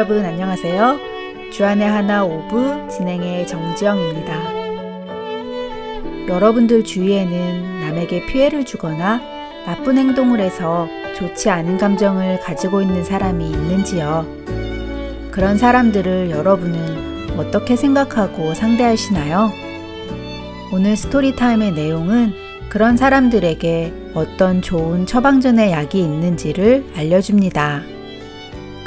여러분 안녕하세요. 주안의 하나 오브 진행의 정지영입니다. 여러분들 주위에는 남에게 피해를 주거나 나쁜 행동을 해서 좋지 않은 감정을 가지고 있는 사람이 있는지요? 그런 사람들을 여러분은 어떻게 생각하고 상대하시나요? 오늘 Story Time의 내용은 그런 사람들에게 어떤 좋은 처방전의 약이 있는지를 알려줍니다.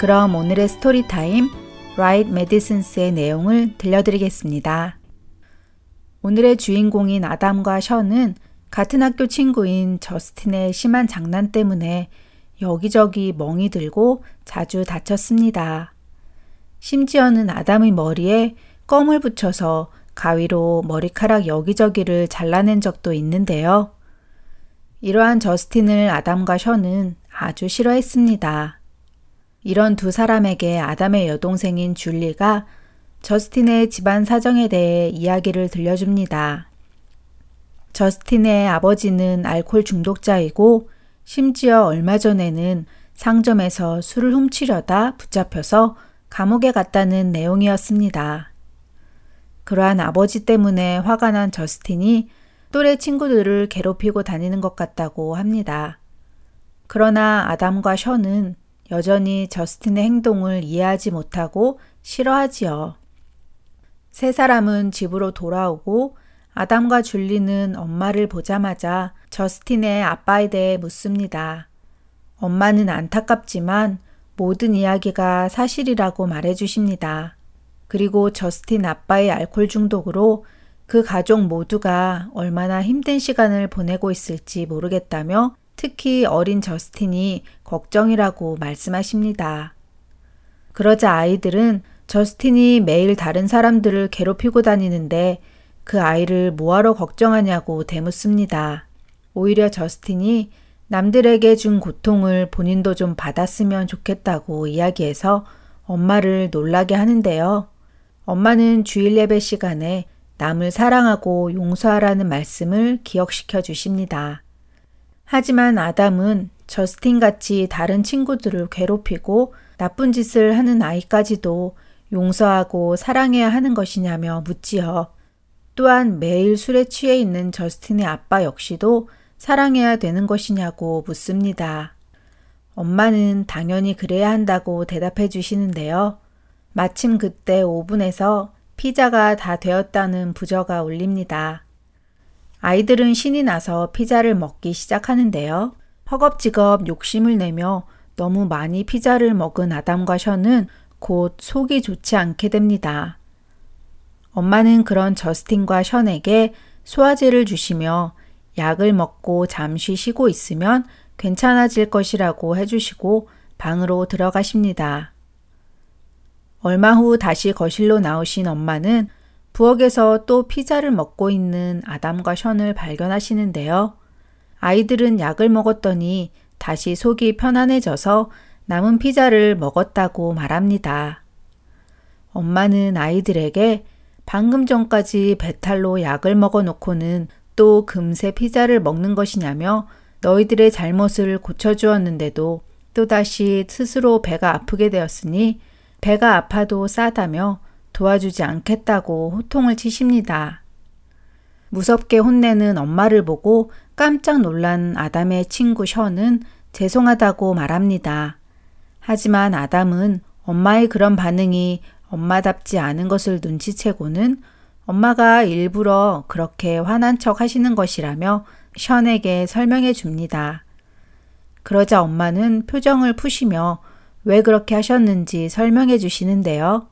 그럼 오늘의 Story Time Right Medicines의 내용을 들려드리겠습니다. 오늘의 주인공인 아담과 션은 같은 학교 친구인 저스틴의 심한 장난 때문에 여기저기 멍이 들고 자주 다쳤습니다. 심지어는 아담의 머리에 껌을 붙여서 가위로 머리카락 여기저기를 잘라낸 적도 있는데요. 이러한 저스틴을 아담과 션은 아주 싫어했습니다. 이런 두 사람에게 아담의 여동생인 줄리가 저스틴의 집안 사정에 대해 이야기를 들려줍니다. 저스틴의 아버지는 알코올 중독자이고 심지어 얼마 전에는 상점에서 술을 훔치려다 붙잡혀서 감옥에 갔다는 내용이었습니다. 그러한 아버지 때문에 화가 난 저스틴이 또래 친구들을 괴롭히고 다니는 것 같다고 합니다. 그러나 아담과 션은 여전히 저스틴의 행동을 이해하지 못하고 싫어하지요. 세 사람은 집으로 돌아오고 아담과 줄리는 엄마를 보자마자 저스틴의 아빠에 대해 묻습니다. 엄마는 안타깝지만 모든 이야기가 사실이라고 말해 주십니다. 그리고 저스틴 아빠의 알코올 중독으로 그 가족 모두가 얼마나 힘든 시간을 보내고 있을지 모르겠다며 특히 어린 저스틴이 걱정이라고 말씀하십니다. 그러자 아이들은 저스틴이 매일 다른 사람들을 괴롭히고 다니는데 그 아이를 뭐하러 걱정하냐고 대묻습니다. 오히려 저스틴이 남들에게 준 고통을 본인도 좀 받았으면 좋겠다고 이야기해서 엄마를 놀라게 하는데요. 엄마는 주일 예배 시간에 남을 사랑하고 용서하라는 말씀을 기억시켜 주십니다. 하지만 아담은 저스틴 같이 다른 친구들을 괴롭히고 나쁜 짓을 하는 아이까지도 용서하고 사랑해야 하는 것이냐며 묻지요. 또한 매일 술에 취해 있는 저스틴의 아빠 역시도 사랑해야 되는 것이냐고 묻습니다. 엄마는 당연히 그래야 한다고 대답해 주시는데요. 마침 그때 오븐에서 피자가 다 되었다는 부저가 울립니다. 아이들은 신이 나서 피자를 먹기 시작하는데요. 허겁지겁 욕심을 내며 너무 많이 피자를 먹은 아담과 션은 곧 속이 좋지 않게 됩니다. 엄마는 그런 저스틴과 션에게 소화제를 주시며 약을 먹고 잠시 쉬고 있으면 괜찮아질 것이라고 해주시고 방으로 들어가십니다. 얼마 후 다시 거실로 나오신 엄마는 부엌에서 또 피자를 먹고 있는 아담과 션을 발견하시는데요. 아이들은 약을 먹었더니 다시 속이 편안해져서 남은 피자를 먹었다고 말합니다. 엄마는 아이들에게 방금 전까지 배탈로 약을 먹어 놓고는 또 금세 피자를 먹는 것이냐며 너희들의 잘못을 고쳐주었는데도 또다시 스스로 배가 아프게 되었으니 배가 아파도 싸다며 도와주지 않겠다고 호통을 치십니다. 무섭게 혼내는 엄마를 보고 깜짝 놀란 아담의 친구 션은 죄송하다고 말합니다. 하지만 아담은 엄마의 그런 반응이 엄마답지 않은 것을 눈치채고는 엄마가 일부러 그렇게 화난 척 하시는 것이라며 션에게 설명해 줍니다. 그러자 엄마는 표정을 푸시며 왜 그렇게 하셨는지 설명해 주시는데요.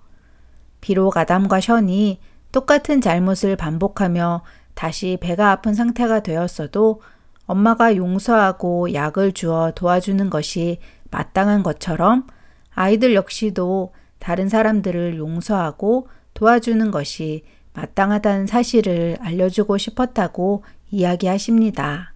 비록 아담과 션이 똑같은 잘못을 반복하며 다시 배가 아픈 상태가 되었어도 엄마가 용서하고 약을 주어 도와주는 것이 마땅한 것처럼 아이들 역시도 다른 사람들을 용서하고 도와주는 것이 마땅하다는 사실을 알려주고 싶었다고 이야기하십니다.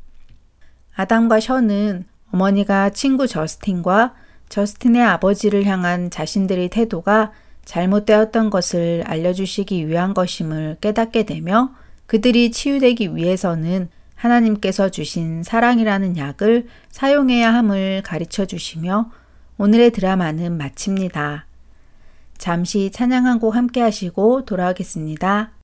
아담과 션은 어머니가 친구 저스틴과 저스틴의 아버지를 향한 자신들의 태도가 잘못되었던 것을 알려주시기 위한 것임을 깨닫게 되며 그들이 치유되기 위해서는 하나님께서 주신 사랑이라는 약을 사용해야 함을 가르쳐 주시며 오늘의 드라마는 마칩니다. 잠시 찬양 한곡 함께 하시고 돌아오겠습니다.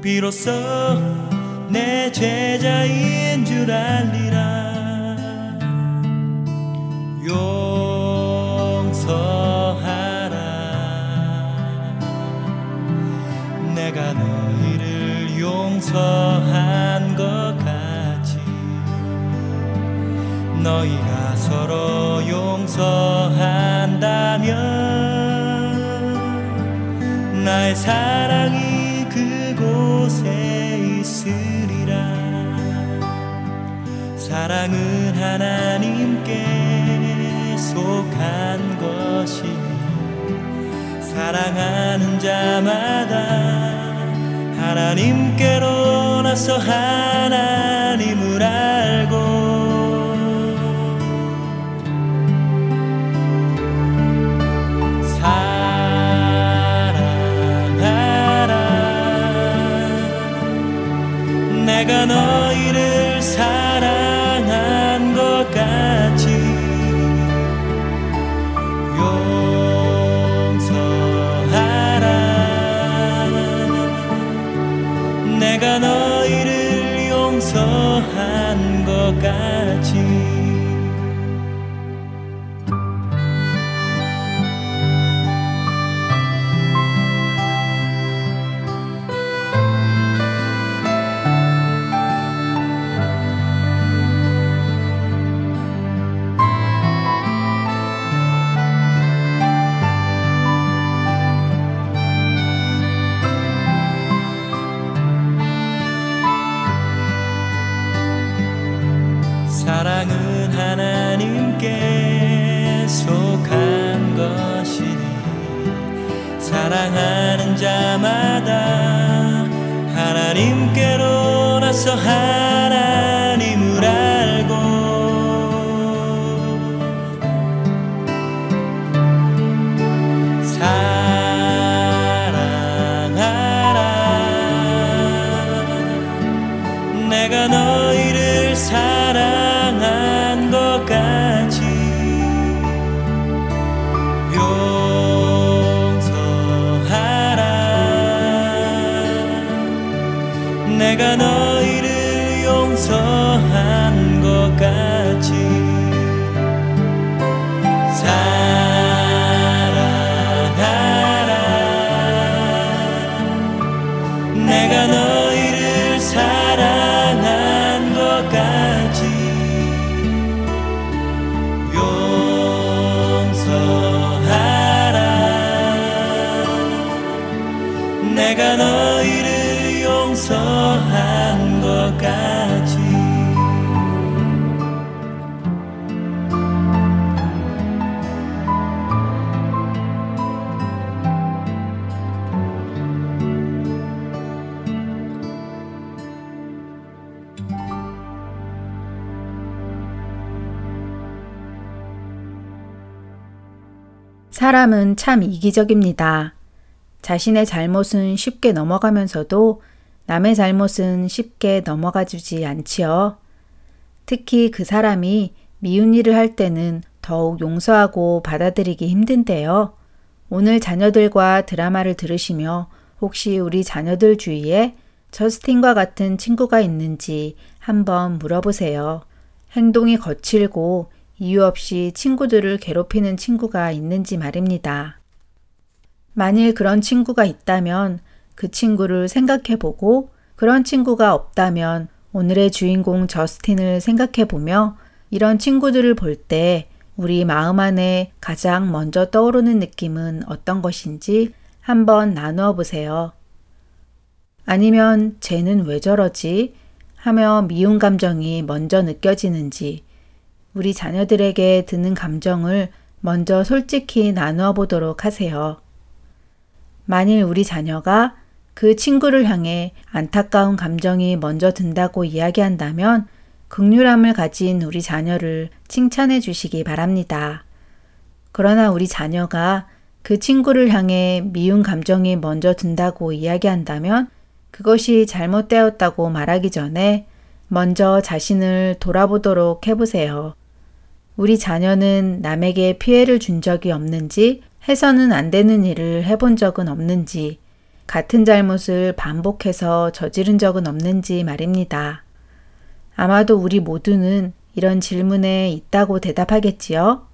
비로소 내 제자인 줄 알리라. 용서하라. 내가 너희를 용서한 것 너희가 서로 용서한다면 나의 사랑이 곳에 있으리라. 사랑은 하나님께 속한 것이 사랑하는 자마다 하나님께로 나서 하나님을 알고 내가 너희를 사랑 하나 사람은 참 이기적입니다. 자신의 잘못은 쉽게 넘어가면서도 남의 잘못은 쉽게 넘어가 주지 않지요. 특히 그 사람이 미운 일을 할 때는 더욱 용서하고 받아들이기 힘든데요. 오늘 자녀들과 드라마를 들으시며 혹시 우리 자녀들 주위에 저스틴과 같은 친구가 있는지 한번 물어보세요. 행동이 거칠고 이유 없이 친구들을 괴롭히는 친구가 있는지 말입니다. 만일 그런 친구가 있다면 그 친구를 생각해 보고 그런 친구가 없다면 오늘의 주인공 저스틴을 생각해 보며 이런 친구들을 볼 때 우리 마음 안에 가장 먼저 떠오르는 느낌은 어떤 것인지 한번 나누어 보세요. 아니면 쟤는 왜 저러지? 하며 미운 감정이 먼저 느껴지는지, 우리 자녀들에게 드는 감정을 먼저 솔직히 나누어 보도록 하세요. 만일 우리 자녀가 그 친구를 향해 안타까운 감정이 먼저 든다고 이야기한다면 극률함을 가진 우리 자녀를 칭찬해 주시기 바랍니다. 그러나 우리 자녀가 그 친구를 향해 미운 감정이 먼저 든다고 이야기한다면 그것이 잘못되었다고 말하기 전에 먼저 자신을 돌아보도록 해보세요. 우리 자녀는 남에게 피해를 준 적이 없는지 해서는 안 되는 일을 해본 적은 없는지 같은 잘못을 반복해서 저지른 적은 없는지 말입니다. 아마도 우리 모두는 이런 질문에 있다고 대답하겠지요?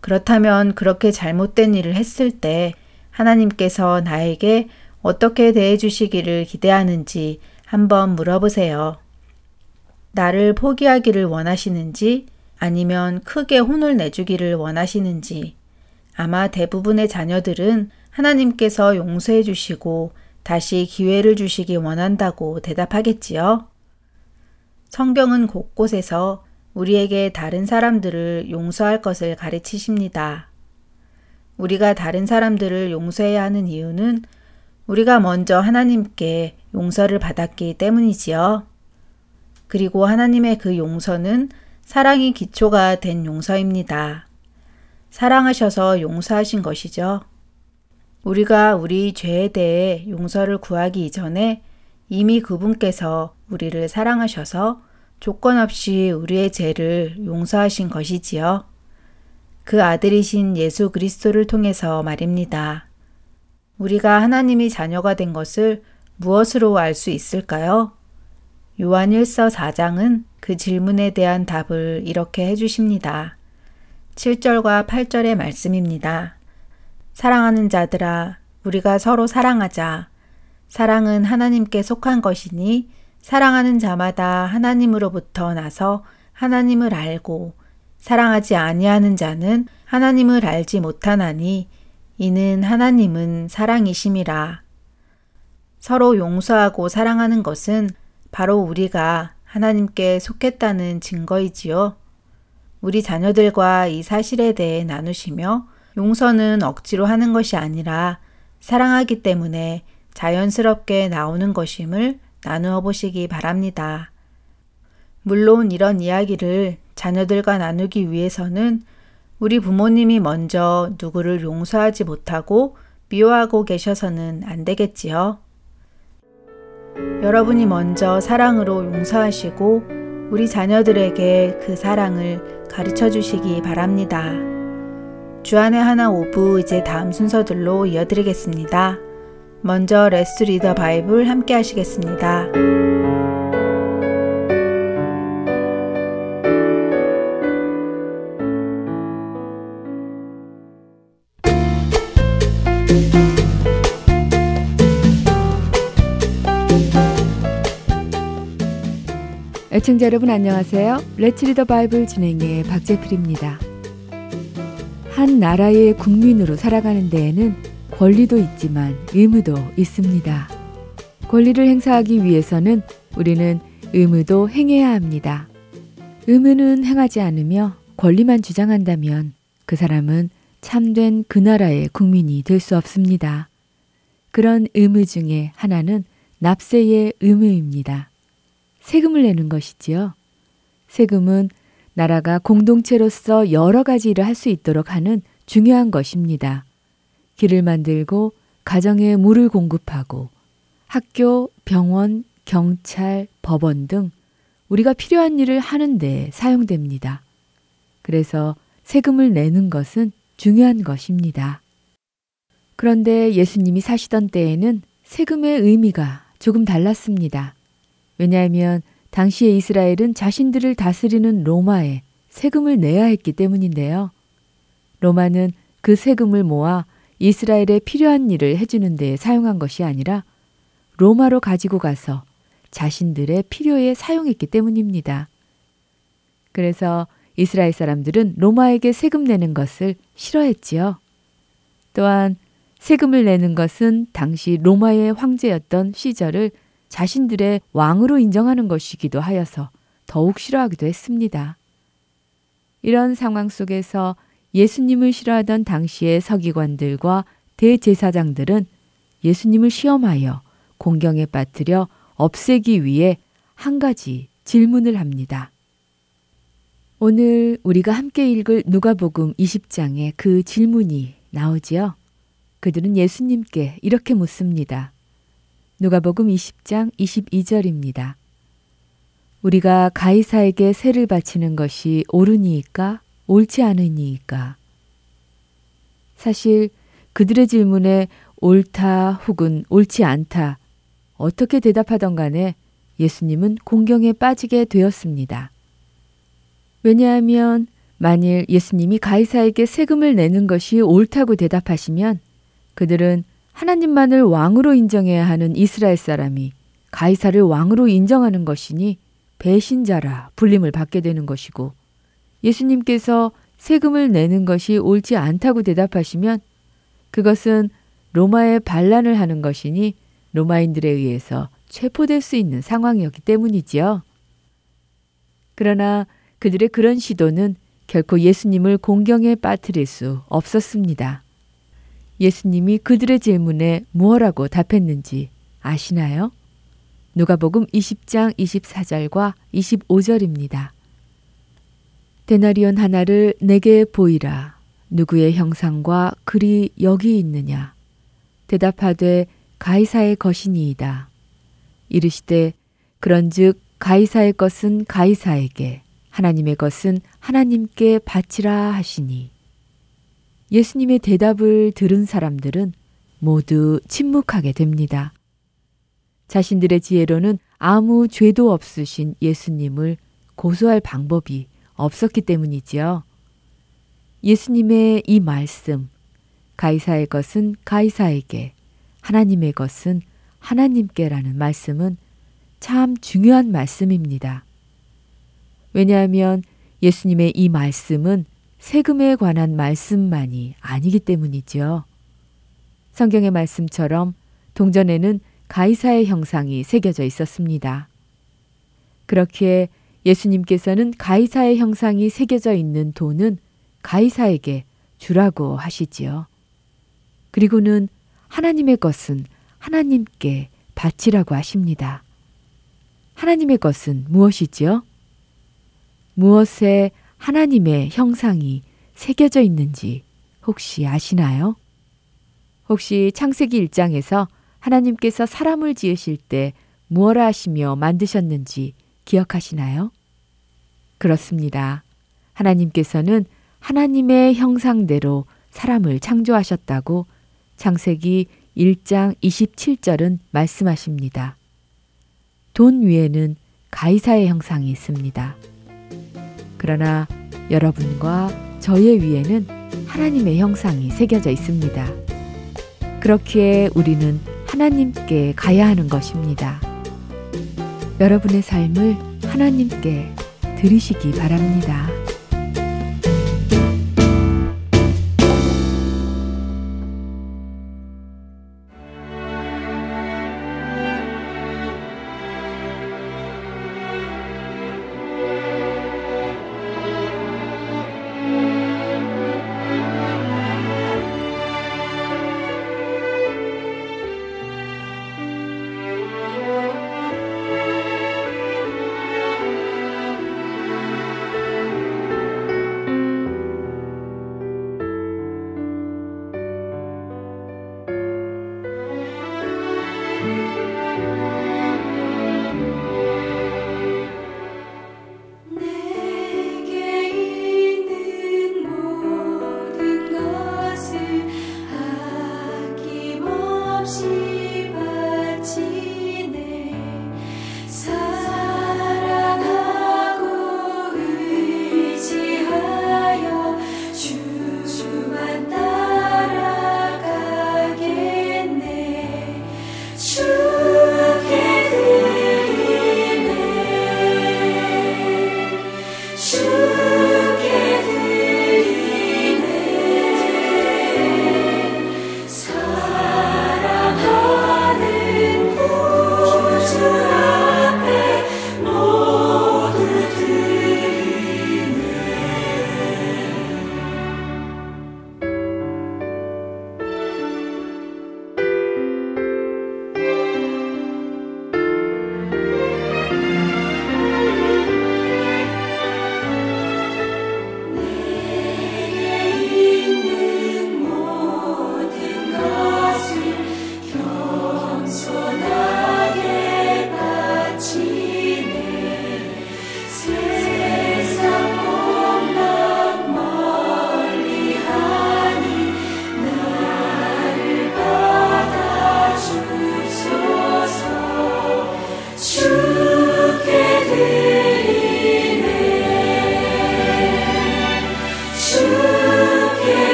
그렇다면 그렇게 잘못된 일을 했을 때 하나님께서 나에게 어떻게 대해 주시기를 기대하는지 한번 물어보세요. 나를 포기하기를 원하시는지 아니면 크게 혼을 내주기를 원하시는지 아마 대부분의 자녀들은 하나님께서 용서해 주시고 다시 기회를 주시기 원한다고 대답하겠지요. 성경은 곳곳에서 우리에게 다른 사람들을 용서할 것을 가르치십니다. 우리가 다른 사람들을 용서해야 하는 이유는 우리가 먼저 하나님께 용서를 받았기 때문이지요. 그리고 하나님의 그 용서는 사랑이 기초가 된 용서입니다. 사랑하셔서 용서하신 것이죠. 우리가 우리 죄에 대해 용서를 구하기 이전에 이미 그분께서 우리를 사랑하셔서 조건 없이 우리의 죄를 용서하신 것이지요. 그 아들이신 예수 그리스도를 통해서 말입니다. 우리가 하나님이 자녀가 된 것을 무엇으로 알 수 있을까요? 요한 1서 4장은 그 질문에 대한 답을 이렇게 해주십니다. 7절과 8절의 말씀입니다. 사랑하는 자들아, 우리가 서로 사랑하자. 사랑은 하나님께 속한 것이니 사랑하는 자마다 하나님으로부터 나서 하나님을 알고 사랑하지 아니하는 자는 하나님을 알지 못하나니 이는 하나님은 사랑이심이라. 서로 용서하고 사랑하는 것은 바로 우리가 하나님께 속했다는 증거이지요. 우리 자녀들과 이 사실에 대해 나누시며 용서는 억지로 하는 것이 아니라 사랑하기 때문에 자연스럽게 나오는 것임을 나누어 보시기 바랍니다. 물론 이런 이야기를 자녀들과 나누기 위해서는 우리 부모님이 먼저 누구를 용서하지 못하고 미워하고 계셔서는 안 되겠지요. 여러분이 먼저 사랑으로 용서하시고 우리 자녀들에게 그 사랑을 가르쳐 주시기 바랍니다. 주안의 하나 오부 이제 다음 순서들로 이어드리겠습니다. 먼저 Let's Read the Bible 함께 하시겠습니다. 애청자 여러분 안녕하세요. 레츠 리더 바이블 진행의 박재필입니다. 한 나라의 국민으로 살아가는 데에는 권리도 있지만 의무도 있습니다. 권리를 행사하기 위해서는 우리는 의무도 행해야 합니다. 의무는 행하지 않으며 권리만 주장한다면 그 사람은 참된 그 나라의 국민이 될 수 없습니다. 그런 의무 중에 하나는 납세의 의무입니다. 세금을 내는 것이지요. 세금은 나라가 공동체로서 여러 가지 일을 할 수 있도록 하는 중요한 것입니다. 길을 만들고 가정에 물을 공급하고 학교, 병원, 경찰, 법원 등 우리가 필요한 일을 하는데 사용됩니다. 그래서 세금을 내는 것은 중요한 것입니다. 그런데 예수님이 사시던 때에는 세금의 의미가 조금 달랐습니다. 왜냐하면 당시의 이스라엘은 자신들을 다스리는 로마에 세금을 내야 했기 때문인데요. 로마는 그 세금을 모아 이스라엘에 필요한 일을 해주는 데 사용한 것이 아니라 로마로 가지고 가서 자신들의 필요에 사용했기 때문입니다. 그래서 이스라엘 사람들은 로마에게 세금 내는 것을 싫어했지요. 또한 세금을 내는 것은 당시 로마의 황제였던 시절을 자신들의 왕으로 인정하는 것이기도 하여서 더욱 싫어하기도 했습니다. 이런 상황 속에서 예수님을 싫어하던 당시의 서기관들과 대제사장들은 예수님을 시험하여 공경에 빠뜨려 없애기 위해 한 가지 질문을 합니다. 오늘 우리가 함께 읽을 누가복음 20장에 그 질문이 나오지요. 그들은 예수님께 이렇게 묻습니다. 누가복음 20장 22절입니다. 우리가 가이사에게 세를 바치는 것이 옳으니까 옳지 않으니까. 사실 그들의 질문에 옳다 혹은 옳지 않다 어떻게 대답하던 간에 예수님은 공경에 빠지게 되었습니다. 왜냐하면 만일 예수님이 가이사에게 세금을 내는 것이 옳다고 대답하시면 그들은 하나님만을 왕으로 인정해야 하는 이스라엘 사람이 가이사를 왕으로 인정하는 것이니 배신자라 불림을 받게 되는 것이고 예수님께서 세금을 내는 것이 옳지 않다고 대답하시면 그것은 로마에 반란을 하는 것이니 로마인들에 의해서 체포될 수 있는 상황이었기 때문이지요. 그러나 그들의 그런 시도는 결코 예수님을 공경에 빠뜨릴 수 없었습니다. 예수님이 그들의 질문에 무엇라고 답했는지 아시나요? 누가복음 20장 24절과 25절입니다. 데나리온 하나를 내게 보이라. 누구의 형상과 글이 여기 있느냐? 대답하되 가이사의 것이니이다. 이르시되 그런즉 가이사의 것은 가이사에게 하나님의 것은 하나님께 바치라 하시니 예수님의 대답을 들은 사람들은 모두 침묵하게 됩니다. 자신들의 지혜로는 아무 죄도 없으신 예수님을 고소할 방법이 없었기 때문이지요. 예수님의 이 말씀, 가이사의 것은 가이사에게, 하나님의 것은 하나님께라는 말씀은 참 중요한 말씀입니다. 왜냐하면 예수님의 이 말씀은 세금에 관한 말씀만이 아니기 때문이지요. 성경의 말씀처럼 동전에는 가이사의 형상이 새겨져 있었습니다. 그렇기에 예수님께서는 가이사의 형상이 새겨져 있는 돈은 가이사에게 주라고 하시지요. 그리고는 하나님의 것은 하나님께 바치라고 하십니다. 하나님의 것은 무엇이지요? 무엇에 하나님의 형상이 새겨져 있는지 혹시 아시나요? 혹시 창세기 1장에서 하나님께서 사람을 지으실 때 무엇라 하시며 만드셨는지 기억하시나요? 그렇습니다. 하나님께서는 하나님의 형상대로 사람을 창조하셨다고 창세기 1장 27절은 말씀하십니다. 돈 위에는 가이사의 형상이 있습니다. 그러나 여러분과 저의 위에는 하나님의 형상이 새겨져 있습니다. 그렇기에 우리는 하나님께 가야 하는 것입니다. 여러분의 삶을 하나님께 들으시기 바랍니다.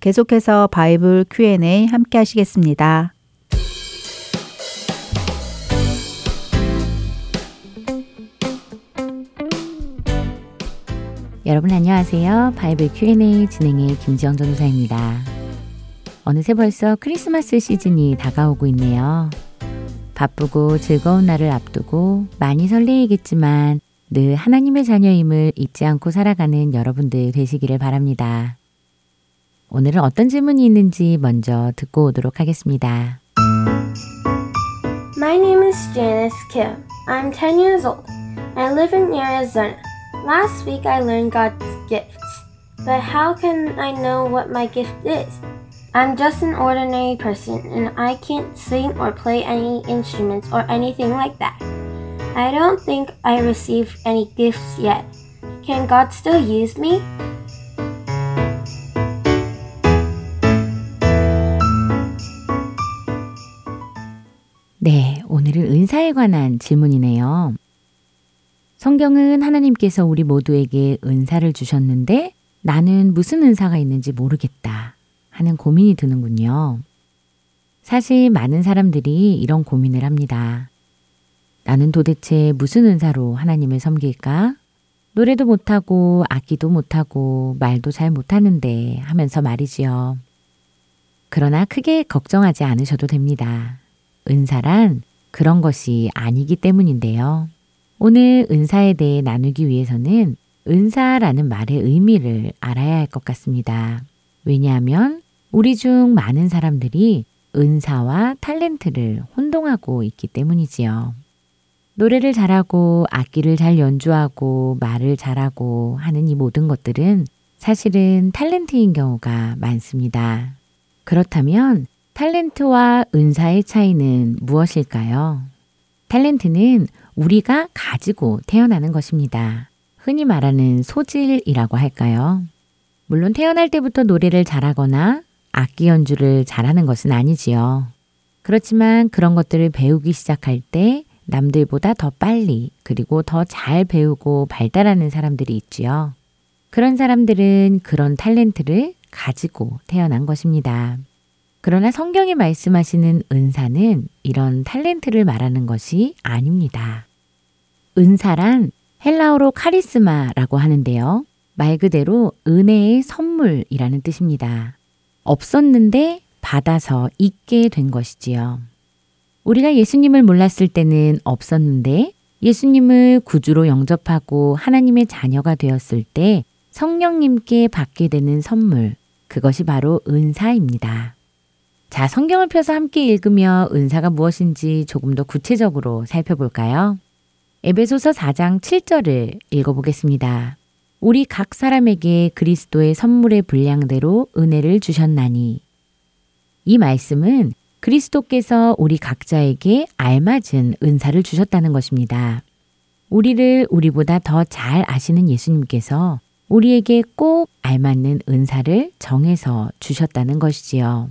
계속해서 바이블 Q&A 함께 하시겠습니다. 여러분 안녕하세요. 바이블 Q&A 진행의 김지영 전도사입니다. 어느새 벌써 크리스마스 시즌이 다가오고 있네요. 바쁘고 즐거운 날을 앞두고 많이 설레이겠지만 늘 하나님의 자녀임을 잊지 않고 살아가는 여러분들 되시기를 바랍니다. 오늘은 어떤 질문이 있는지 먼저 듣고 오도록 하겠습니다. My name is Janice Kim. I'm 10 years old. I live in Arizona. Last week I learned God's gifts. But how can I know what my gift is? I'm just an ordinary person and I can't sing or play any instruments or anything like that. I don't think I received any gifts yet. Can God still use me? 네, 오늘은 은사에 관한 질문이네요. 성경은 하나님께서 우리 모두에게 은사를 주셨는데 나는 무슨 은사가 있는지 모르겠다 하는 고민이 드는군요. 사실 많은 사람들이 이런 고민을 합니다. 나는 도대체 무슨 은사로 하나님을 섬길까? 노래도 못하고 악기도 못하고 말도 잘 못하는데 하면서 말이지요. 그러나 크게 걱정하지 않으셔도 됩니다. 은사란 그런 것이 아니기 때문인데요. 오늘 은사에 대해 나누기 위해서는 은사라는 말의 의미를 알아야 할 것 같습니다. 왜냐하면 우리 중 많은 사람들이 은사와 탤런트를 혼동하고 있기 때문이지요. 노래를 잘하고 악기를 잘 연주하고 말을 잘하고 하는 이 모든 것들은 사실은 탤런트인 경우가 많습니다. 그렇다면 탤런트와 은사의 차이는 무엇일까요? 탤런트는 우리가 가지고 태어나는 것입니다. 흔히 말하는 소질이라고 할까요? 물론 태어날 때부터 노래를 잘하거나 악기 연주를 잘하는 것은 아니지요. 그렇지만 그런 것들을 배우기 시작할 때 남들보다 더 빨리 그리고 더 잘 배우고 발달하는 사람들이 있지요. 그런 사람들은 그런 탤런트를 가지고 태어난 것입니다. 그러나 성경이 말씀하시는 은사는 이런 탤런트를 말하는 것이 아닙니다. 은사란 헬라어로 카리스마라고 하는데요. 말 그대로 은혜의 선물이라는 뜻입니다. 없었는데 받아서 있게 된 것이지요. 우리가 예수님을 몰랐을 때는 없었는데 예수님을 구주로 영접하고 하나님의 자녀가 되었을 때 성령님께 받게 되는 선물, 그것이 바로 은사입니다. 자, 성경을 펴서 함께 읽으며 은사가 무엇인지 조금 더 구체적으로 살펴볼까요? 에베소서 4장 7절을 읽어보겠습니다. 우리 각 사람에게 그리스도의 선물의 분량대로 은혜를 주셨나니. 이 말씀은 그리스도께서 우리 각자에게 알맞은 은사를 주셨다는 것입니다. 우리를 우리보다 더 잘 아시는 예수님께서 우리에게 꼭 알맞는 은사를 정해서 주셨다는 것이지요.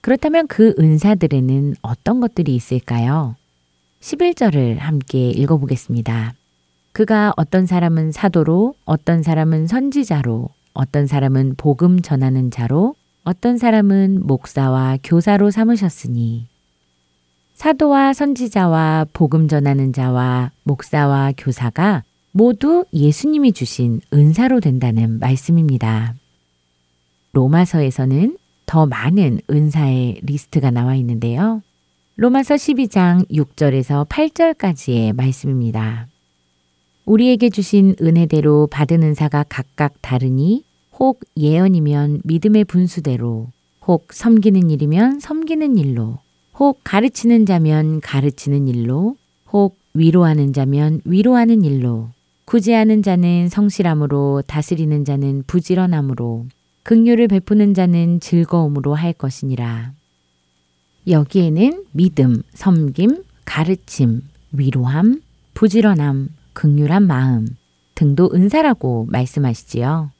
그렇다면 그 은사들에는 어떤 것들이 있을까요? 11절을 함께 읽어보겠습니다. 그가 어떤 사람은 사도로, 어떤 사람은 선지자로, 어떤 사람은 복음 전하는 자로, 어떤 사람은 목사와 교사로 삼으셨으니 사도와 선지자와 복음 전하는 자와 목사와 교사가 모두 예수님이 주신 은사로 된다는 말씀입니다. 로마서에서는 더 많은 은사의 리스트가 나와 있는데요. 로마서 12장 6절에서 8절까지의 말씀입니다. 우리에게 주신 은혜대로 받은 은사가 각각 다르니 혹 예언이면 믿음의 분수대로, 혹 섬기는 일이면 섬기는 일로, 혹 가르치는 자면 가르치는 일로, 혹 위로하는 자면 위로하는 일로, 구제하는 자는 성실함으로, 다스리는 자는 부지런함으로, 긍휼을 베푸는 자는 즐거움으로 할 것이니라. 여기에는 믿음, 섬김, 가르침, 위로함, 부지런함, 극률한 마음 등도 은사라고 말씀하시지요.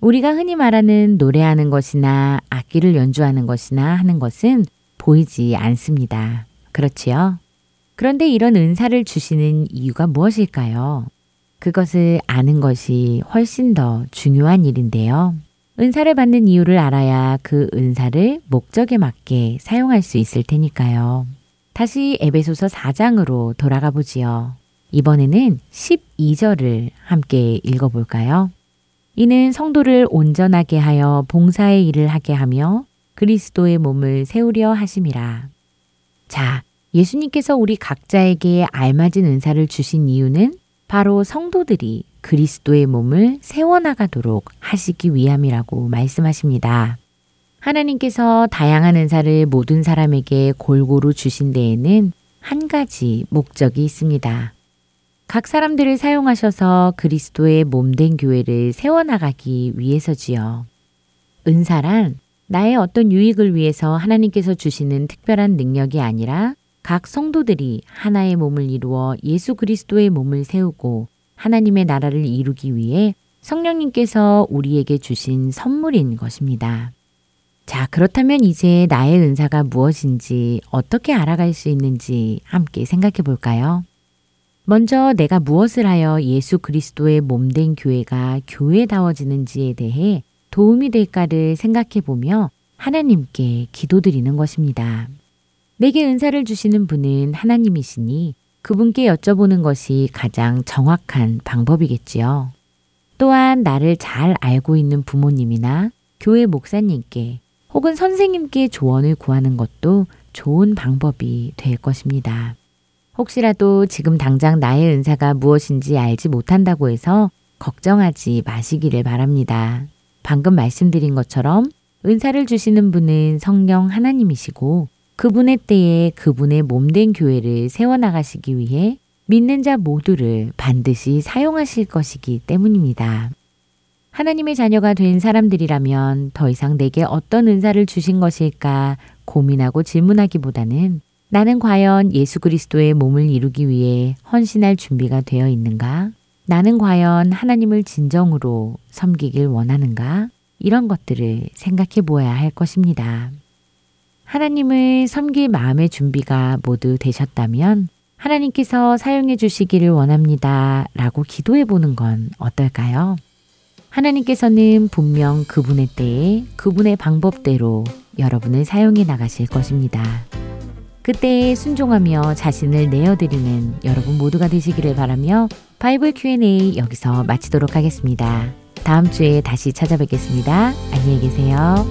우리가 흔히 말하는 노래하는 것이나 악기를 연주하는 것이나 하는 것은 보이지 않습니다. 그렇지요? 그런데 이런 은사를 주시는 이유가 무엇일까요? 그것을 아는 것이 훨씬 더 중요한 일인데요. 은사를 받는 이유를 알아야 그 은사를 목적에 맞게 사용할 수 있을 테니까요. 다시 에베소서 4장으로 돌아가 보지요. 이번에는 12절을 함께 읽어볼까요? 이는 성도를 온전하게 하여 봉사의 일을 하게 하며 그리스도의 몸을 세우려 하심이라. 자, 예수님께서 우리 각자에게 알맞은 은사를 주신 이유는 바로 성도들이 그리스도의 몸을 세워나가도록 하시기 위함이라고 말씀하십니다. 하나님께서 다양한 은사를 모든 사람에게 골고루 주신 데에는 한 가지 목적이 있습니다. 각 사람들을 사용하셔서 그리스도의 몸된 교회를 세워나가기 위해서지요. 은사란 나의 어떤 유익을 위해서 하나님께서 주시는 특별한 능력이 아니라 각 성도들이 하나의 몸을 이루어 예수 그리스도의 몸을 세우고 하나님의 나라를 이루기 위해 성령님께서 우리에게 주신 선물인 것입니다. 자, 그렇다면 이제 나의 은사가 무엇인지 어떻게 알아갈 수 있는지 함께 생각해 볼까요? 먼저 내가 무엇을 하여 예수 그리스도의 몸된 교회가 교회다워지는지에 대해 도움이 될까를 생각해 보며 하나님께 기도드리는 것입니다. 내게 은사를 주시는 분은 하나님이시니 그분께 여쭤보는 것이 가장 정확한 방법이겠지요. 또한 나를 잘 알고 있는 부모님이나 교회 목사님께 혹은 선생님께 조언을 구하는 것도 좋은 방법이 될 것입니다. 혹시라도 지금 당장 나의 은사가 무엇인지 알지 못한다고 해서 걱정하지 마시기를 바랍니다. 방금 말씀드린 것처럼 은사를 주시는 분은 성령 하나님이시고 그분의 때에 그분의 몸된 교회를 세워나가시기 위해 믿는 자 모두를 반드시 사용하실 것이기 때문입니다. 하나님의 자녀가 된 사람들이라면 더 이상 내게 어떤 은사를 주신 것일까 고민하고 질문하기보다는 나는 과연 예수 그리스도의 몸을 이루기 위해 헌신할 준비가 되어 있는가? 나는 과연 하나님을 진정으로 섬기길 원하는가? 이런 것들을 생각해 보아야 할 것입니다. 하나님을 섬길 마음의 준비가 모두 되셨다면 하나님께서 사용해 주시기를 원합니다. 라고 기도해 보는 건 어떨까요? 하나님께서는 분명 그분의 때에 그분의 방법대로 여러분을 사용해 나가실 것입니다. 그때에 순종하며 자신을 내어드리는 여러분 모두가 되시기를 바라며 바이블 Q&A 여기서 마치도록 하겠습니다. 다음 주에 다시 찾아뵙겠습니다. 안녕히 계세요.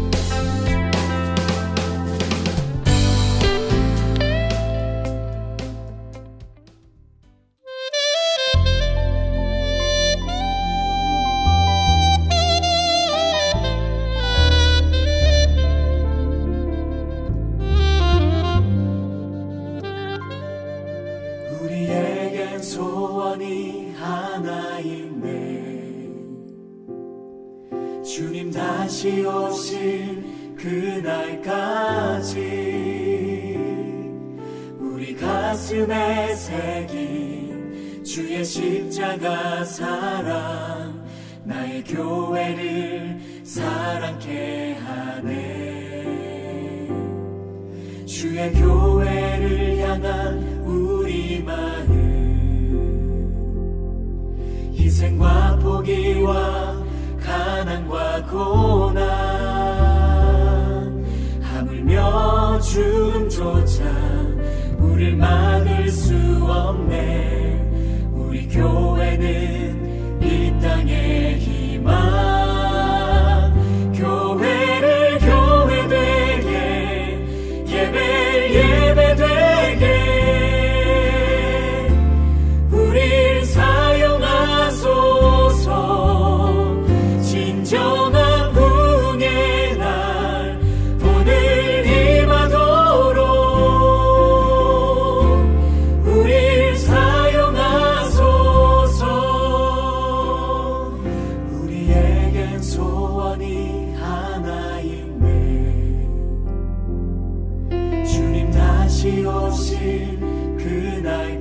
다시 오신 그날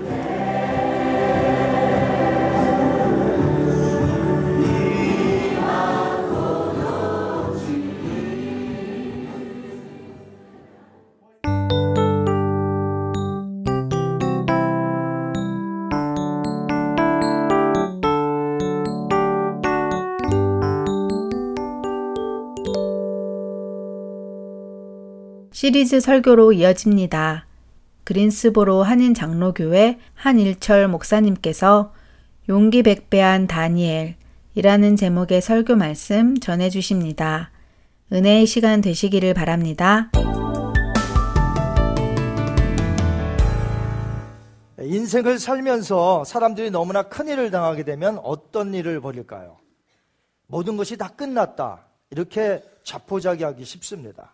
시리즈 설교로 이어집니다. 그린스보로 한인 장로교회 한일철 목사님께서 용기 백배한 다니엘이라는 제목의 설교 말씀 전해 주십니다. 은혜의 시간 되시기를 바랍니다. 인생을 살면서 사람들이 너무나 큰 일을 당하게 되면 어떤 일을 벌일까요? 모든 것이 다 끝났다. 이렇게 자포자기하기 쉽습니다.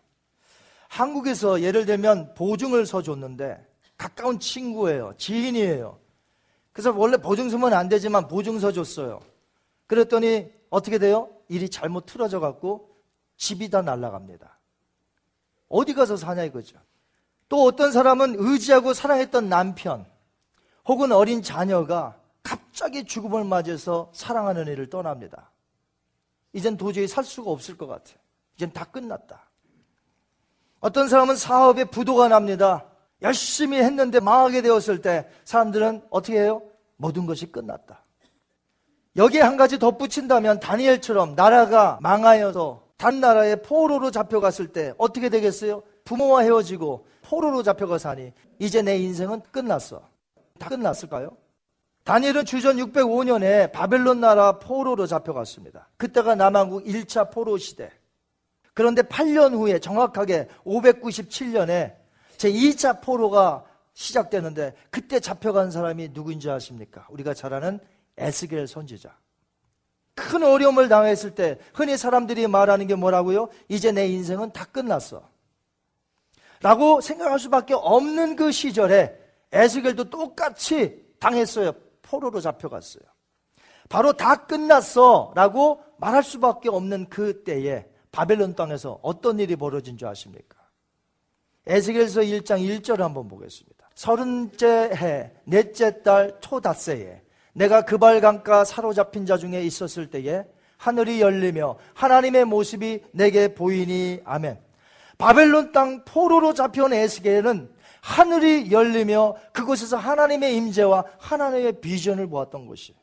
한국에서 예를 들면 보증을 서줬는데 가까운 친구예요. 지인이에요. 그래서 원래 보증 서면 안 되지만 보증서 줬어요. 그랬더니 어떻게 돼요? 일이 잘못 틀어져 갖고 집이 다 날아갑니다. 어디 가서 사냐 이거죠. 또 어떤 사람은 의지하고 사랑했던 남편 혹은 어린 자녀가 갑자기 죽음을 맞이해서 사랑하는 일을 떠납니다. 이젠 도저히 살 수가 없을 것 같아요. 이젠 다 끝났다. 어떤 사람은 사업에 부도가 납니다. 열심히 했는데 망하게 되었을 때 사람들은 어떻게 해요? 모든 것이 끝났다. 여기에 한 가지 덧붙인다면 다니엘처럼 나라가 망하여서 단 나라에 포로로 잡혀갔을 때 어떻게 되겠어요? 부모와 헤어지고 포로로 잡혀가서 하니 이제 내 인생은 끝났어. 다 끝났을까요? 다니엘은 주전 605년에 바벨론 나라 포로로 잡혀갔습니다. 그때가 남한국 1차 포로 시대. 그런데 8년 후에 정확하게 597년에 제 2차 포로가 시작되는데 그때 잡혀간 사람이 누구인지 아십니까? 우리가 잘 아는 에스겔 선지자. 큰 어려움을 당했을 때 흔히 사람들이 말하는 게 뭐라고요? 이제 내 인생은 다 끝났어. 라고 생각할 수밖에 없는 그 시절에 에스겔도 똑같이 당했어요. 포로로 잡혀갔어요. 바로 다 끝났어 라고 말할 수밖에 없는 그 때에 바벨론 땅에서 어떤 일이 벌어진 줄 아십니까? 에스겔서 1장 1절 한번 보겠습니다. 서른째 해 넷째 달 초닷새에 내가 그발 강가 사로잡힌 자 중에 있었을 때에 하늘이 열리며 하나님의 모습이 내게 보이니 아멘. 바벨론 땅 포로로 잡혀온 에스겔은 하늘이 열리며 그곳에서 하나님의 임재와 하나님의 비전을 보았던 것이에요.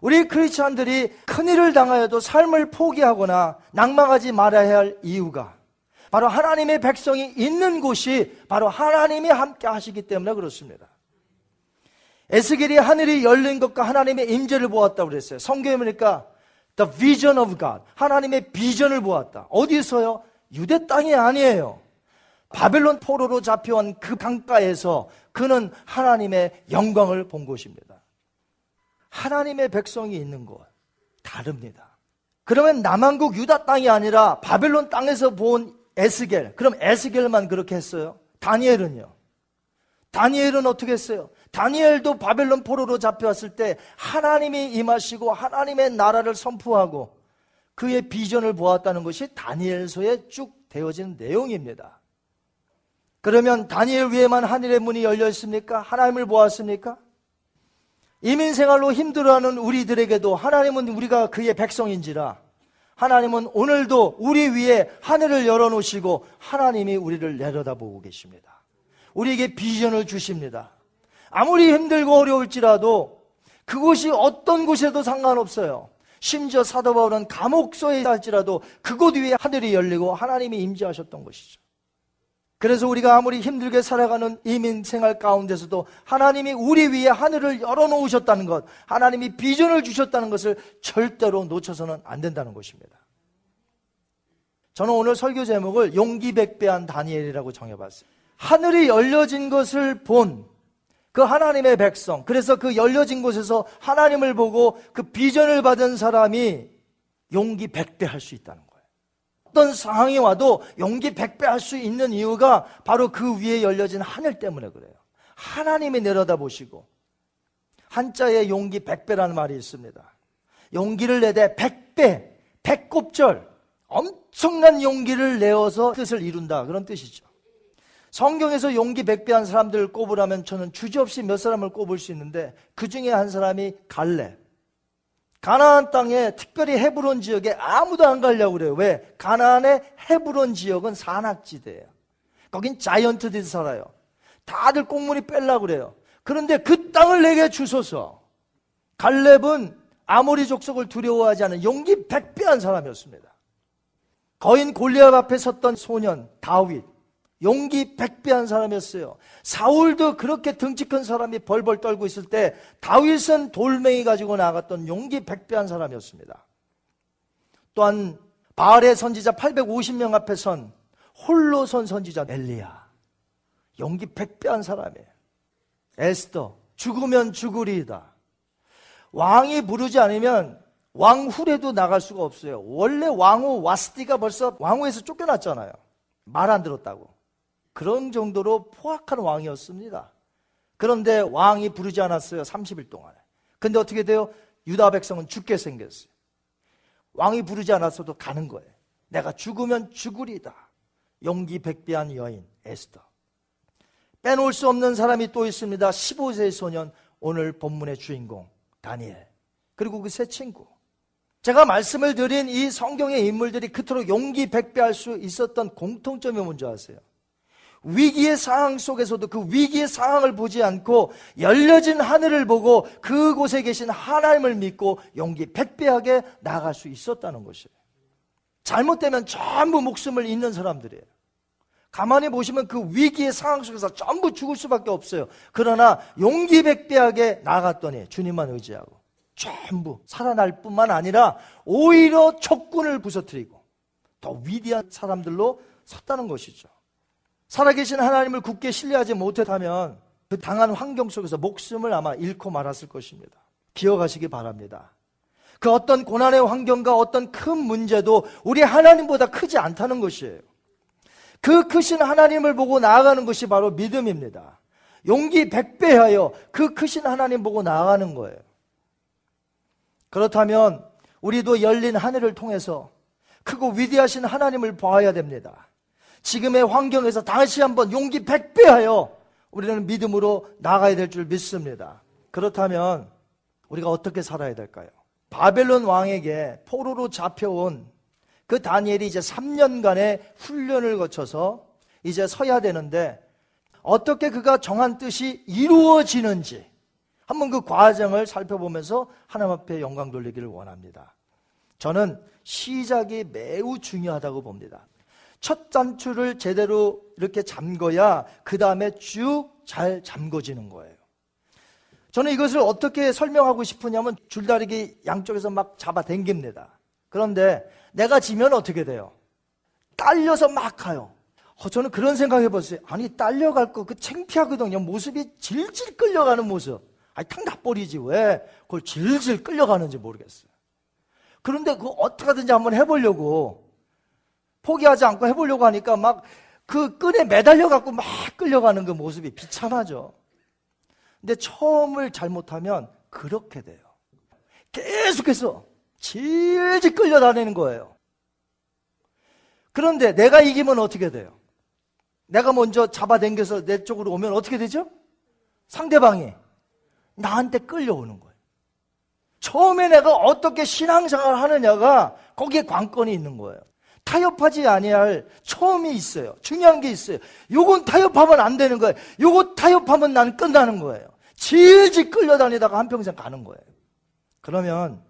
우리 크리스천들이 큰일을 당하여도 삶을 포기하거나 낭망하지 말아야 할 이유가 바로 하나님의 백성이 있는 곳이 바로 하나님이 함께 하시기 때문에 그렇습니다. 에스겔이 하늘이 열린 것과 하나님의 임재를 보았다고 그랬어요. 성경에 보니까 the vision of God 하나님의 비전을 보았다. 어디서요? 유대 땅이 아니에요. 바벨론 포로로 잡혀온 그 강가에서 그는 하나님의 영광을 본 것입니다. 하나님의 백성이 있는 곳 다릅니다. 그러면 남한국 유다 땅이 아니라 바벨론 땅에서 본 에스겔. 그럼 에스겔만 그렇게 했어요? 다니엘은요? 다니엘은 어떻게 했어요? 다니엘도 바벨론 포로로 잡혀왔을 때 하나님이 임하시고 하나님의 나라를 선포하고 그의 비전을 보았다는 것이 다니엘서에 쭉 되어진 내용입니다. 그러면 다니엘 위에만 하늘의 문이 열려 있습니까? 하나님을 보았습니까? 이민 생활로 힘들어하는 우리들에게도 하나님은 우리가 그의 백성인지라 하나님은 오늘도 우리 위에 하늘을 열어놓으시고 하나님이 우리를 내려다보고 계십니다. 우리에게 비전을 주십니다. 아무리 힘들고 어려울지라도 그곳이 어떤 곳에도 상관없어요. 심지어 사도 바울은 감옥소에 할지라도 그곳 위에 하늘이 열리고 하나님이 임재하셨던 것이죠. 그래서 우리가 아무리 힘들게 살아가는 이민 생활 가운데서도 하나님이 우리 위에 하늘을 열어놓으셨다는 것, 하나님이 비전을 주셨다는 것을 절대로 놓쳐서는 안 된다는 것입니다. 저는 오늘 설교 제목을 용기 백배한 다니엘이라고 정해봤어요. 하늘이 열려진 것을 본 그 하나님의 백성, 그래서 그 열려진 곳에서 하나님을 보고 그 비전을 받은 사람이 용기 백배 할 수 있다는 거예요. 어떤 상황이 와도 용기 백배 할 수 있는 이유가 바로 그 위에 열려진 하늘 때문에 그래요. 하나님이 내려다 보시고 한자에 용기 백배라는 말이 있습니다. 용기를 내되 백배, 백곱절 엄청난 용기를 내어서 뜻을 이룬다 그런 뜻이죠. 성경에서 용기 백배한 사람들을 꼽으라면 저는 주저없이 몇 사람을 꼽을 수 있는데 그 중에 한 사람이 갈렙. 가나안 땅에 특별히 헤브론 지역에 아무도 안 가려고 그래요. 왜? 가나안의 헤브론 지역은 산악지대예요. 거긴 자이언트들이 살아요. 다들 꽁무니 뺄라고 그래요. 그런데 그 땅을 내게 주소서. 갈렙은 아모리 족속을 두려워하지 않은 용기 백배한 사람이었습니다. 거인 골리앗 앞에 섰던 소년 다윗 용기 백배한 사람이었어요. 사울도 그렇게 등치 큰 사람이 벌벌 떨고 있을 때 다윗은 돌멩이 가지고 나갔던 용기 백배한 사람이었습니다. 또한 바알의 선지자 850명 앞에 선 홀로 선 선지자 엘리야. 용기 백배한 사람이에요. 에스더 죽으면 죽으리이다. 왕이 부르지 않으면 왕후에도 나갈 수가 없어요. 원래 왕후 와스티가 벌써 왕후에서 쫓겨났잖아요. 말 안 들었다고. 그런 정도로 포악한 왕이었습니다. 그런데 왕이 부르지 않았어요. 30일 동안에. 근데 어떻게 돼요? 유다 백성은 죽게 생겼어요. 왕이 부르지 않았어도 가는 거예요. 내가 죽으면 죽으리다. 용기 백배한 여인 에스더. 빼놓을 수 없는 사람이 또 있습니다. 15세의 소년 오늘 본문의 주인공 다니엘. 그리고 그 세 친구. 제가 말씀을 드린 이 성경의 인물들이 그토록 용기 백배할 수 있었던 공통점이 뭔지 아세요? 위기의 상황 속에서도 그 위기의 상황을 보지 않고 열려진 하늘을 보고 그곳에 계신 하나님을 믿고 용기 백배하게 나아갈 수 있었다는 것이에요. 잘못되면 전부 목숨을 잃는 사람들이에요. 가만히 보시면 그 위기의 상황 속에서 전부 죽을 수밖에 없어요. 그러나 용기 백배하게 나갔더니 주님만 의지하고 전부 살아날 뿐만 아니라 오히려 촉군을 부서뜨리고 더 위대한 사람들로 섰다는 것이죠. 살아계신 하나님을 굳게 신뢰하지 못했다면 그 당한 환경 속에서 목숨을 아마 잃고 말았을 것입니다. 기억하시기 바랍니다. 그 어떤 고난의 환경과 어떤 큰 문제도 우리 하나님보다 크지 않다는 것이에요. 그 크신 하나님을 보고 나아가는 것이 바로 믿음입니다. 용기 백배하여 그 크신 하나님 보고 나아가는 거예요. 그렇다면 우리도 열린 하늘을 통해서 크고 위대하신 하나님을 봐야 됩니다. 지금의 환경에서 다시 한번 용기 백배하여 우리는 믿음으로 나가야 될 줄 믿습니다. 그렇다면 우리가 어떻게 살아야 될까요? 바벨론 왕에게 포로로 잡혀온 그 다니엘이 이제 3년간의 훈련을 거쳐서 이제 서야 되는데 어떻게 그가 정한 뜻이 이루어지는지 한번 그 과정을 살펴보면서 하나님 앞에 영광 돌리기를 원합니다. 저는 시작이 매우 중요하다고 봅니다. 첫 단추를 제대로 이렇게 잠궈야 그 다음에 쭉 잘 잠궈지는 거예요. 저는 이것을 어떻게 설명하고 싶으냐면 줄다리기 양쪽에서 막 잡아 당깁니다. 그런데 내가 지면 어떻게 돼요? 딸려서 막 가요. 어, 저는 그런 생각 해봤어요. 아니, 딸려갈 거, 그 창피하거든요. 모습이 질질 끌려가는 모습. 아니, 탁 나버리지. 왜 그걸 질질 끌려가는지 모르겠어요. 그런데 그거 어떻게 하든지 한번 해보려고 포기하지 않고 해보려고 하니까 막 그 끈에 매달려갖고 막 끌려가는 그 모습이 비참하죠. 근데 처음을 잘못하면 그렇게 돼요. 계속해서 질질 끌려다니는 거예요. 그런데 내가 이기면 어떻게 돼요? 내가 먼저 잡아당겨서 내 쪽으로 오면 어떻게 되죠? 상대방이 나한테 끌려오는 거예요. 처음에 내가 어떻게 신앙생활을 하느냐가 거기에 관건이 있는 거예요. 타협하지 아니할 처음이 있어요. 중요한 게 있어요. 요건 타협하면 안 되는 거예요. 요거 타협하면 난 끝나는 거예요. 질질 끌려다니다가 한평생 가는 거예요. 그러면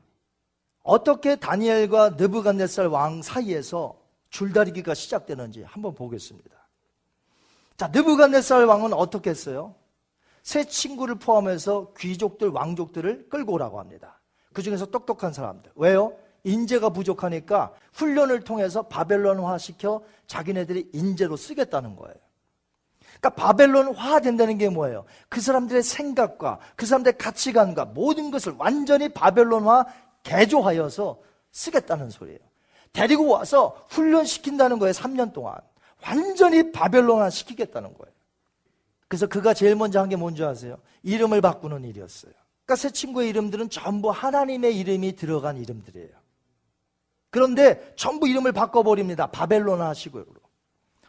어떻게 다니엘과 느부갓네살 왕 사이에서 줄다리기가 시작되는지 한번 보겠습니다. 자, 느부갓네살 왕은 어떻게 했어요? 세 친구를 포함해서 귀족들, 왕족들을 끌고 오라고 합니다. 그 중에서 똑똑한 사람들. 왜요? 인재가 부족하니까 훈련을 통해서 바벨론화 시켜 자기네들이 인재로 쓰겠다는 거예요. 그러니까 바벨론화 된다는 게 뭐예요? 그 사람들의 생각과 그 사람들의 가치관과 모든 것을 완전히 바벨론화 개조하여서 쓰겠다는 소리예요. 데리고 와서 훈련시킨다는 거예요. 3년 동안. 완전히 바벨론화 시키겠다는 거예요. 그래서 그가 제일 먼저 한 게 뭔지 아세요? 이름을 바꾸는 일이었어요. 그러니까 새 친구의 이름들은 전부 하나님의 이름이 들어간 이름들이에요. 그런데 전부 이름을 바꿔버립니다. 바벨론화 식으로.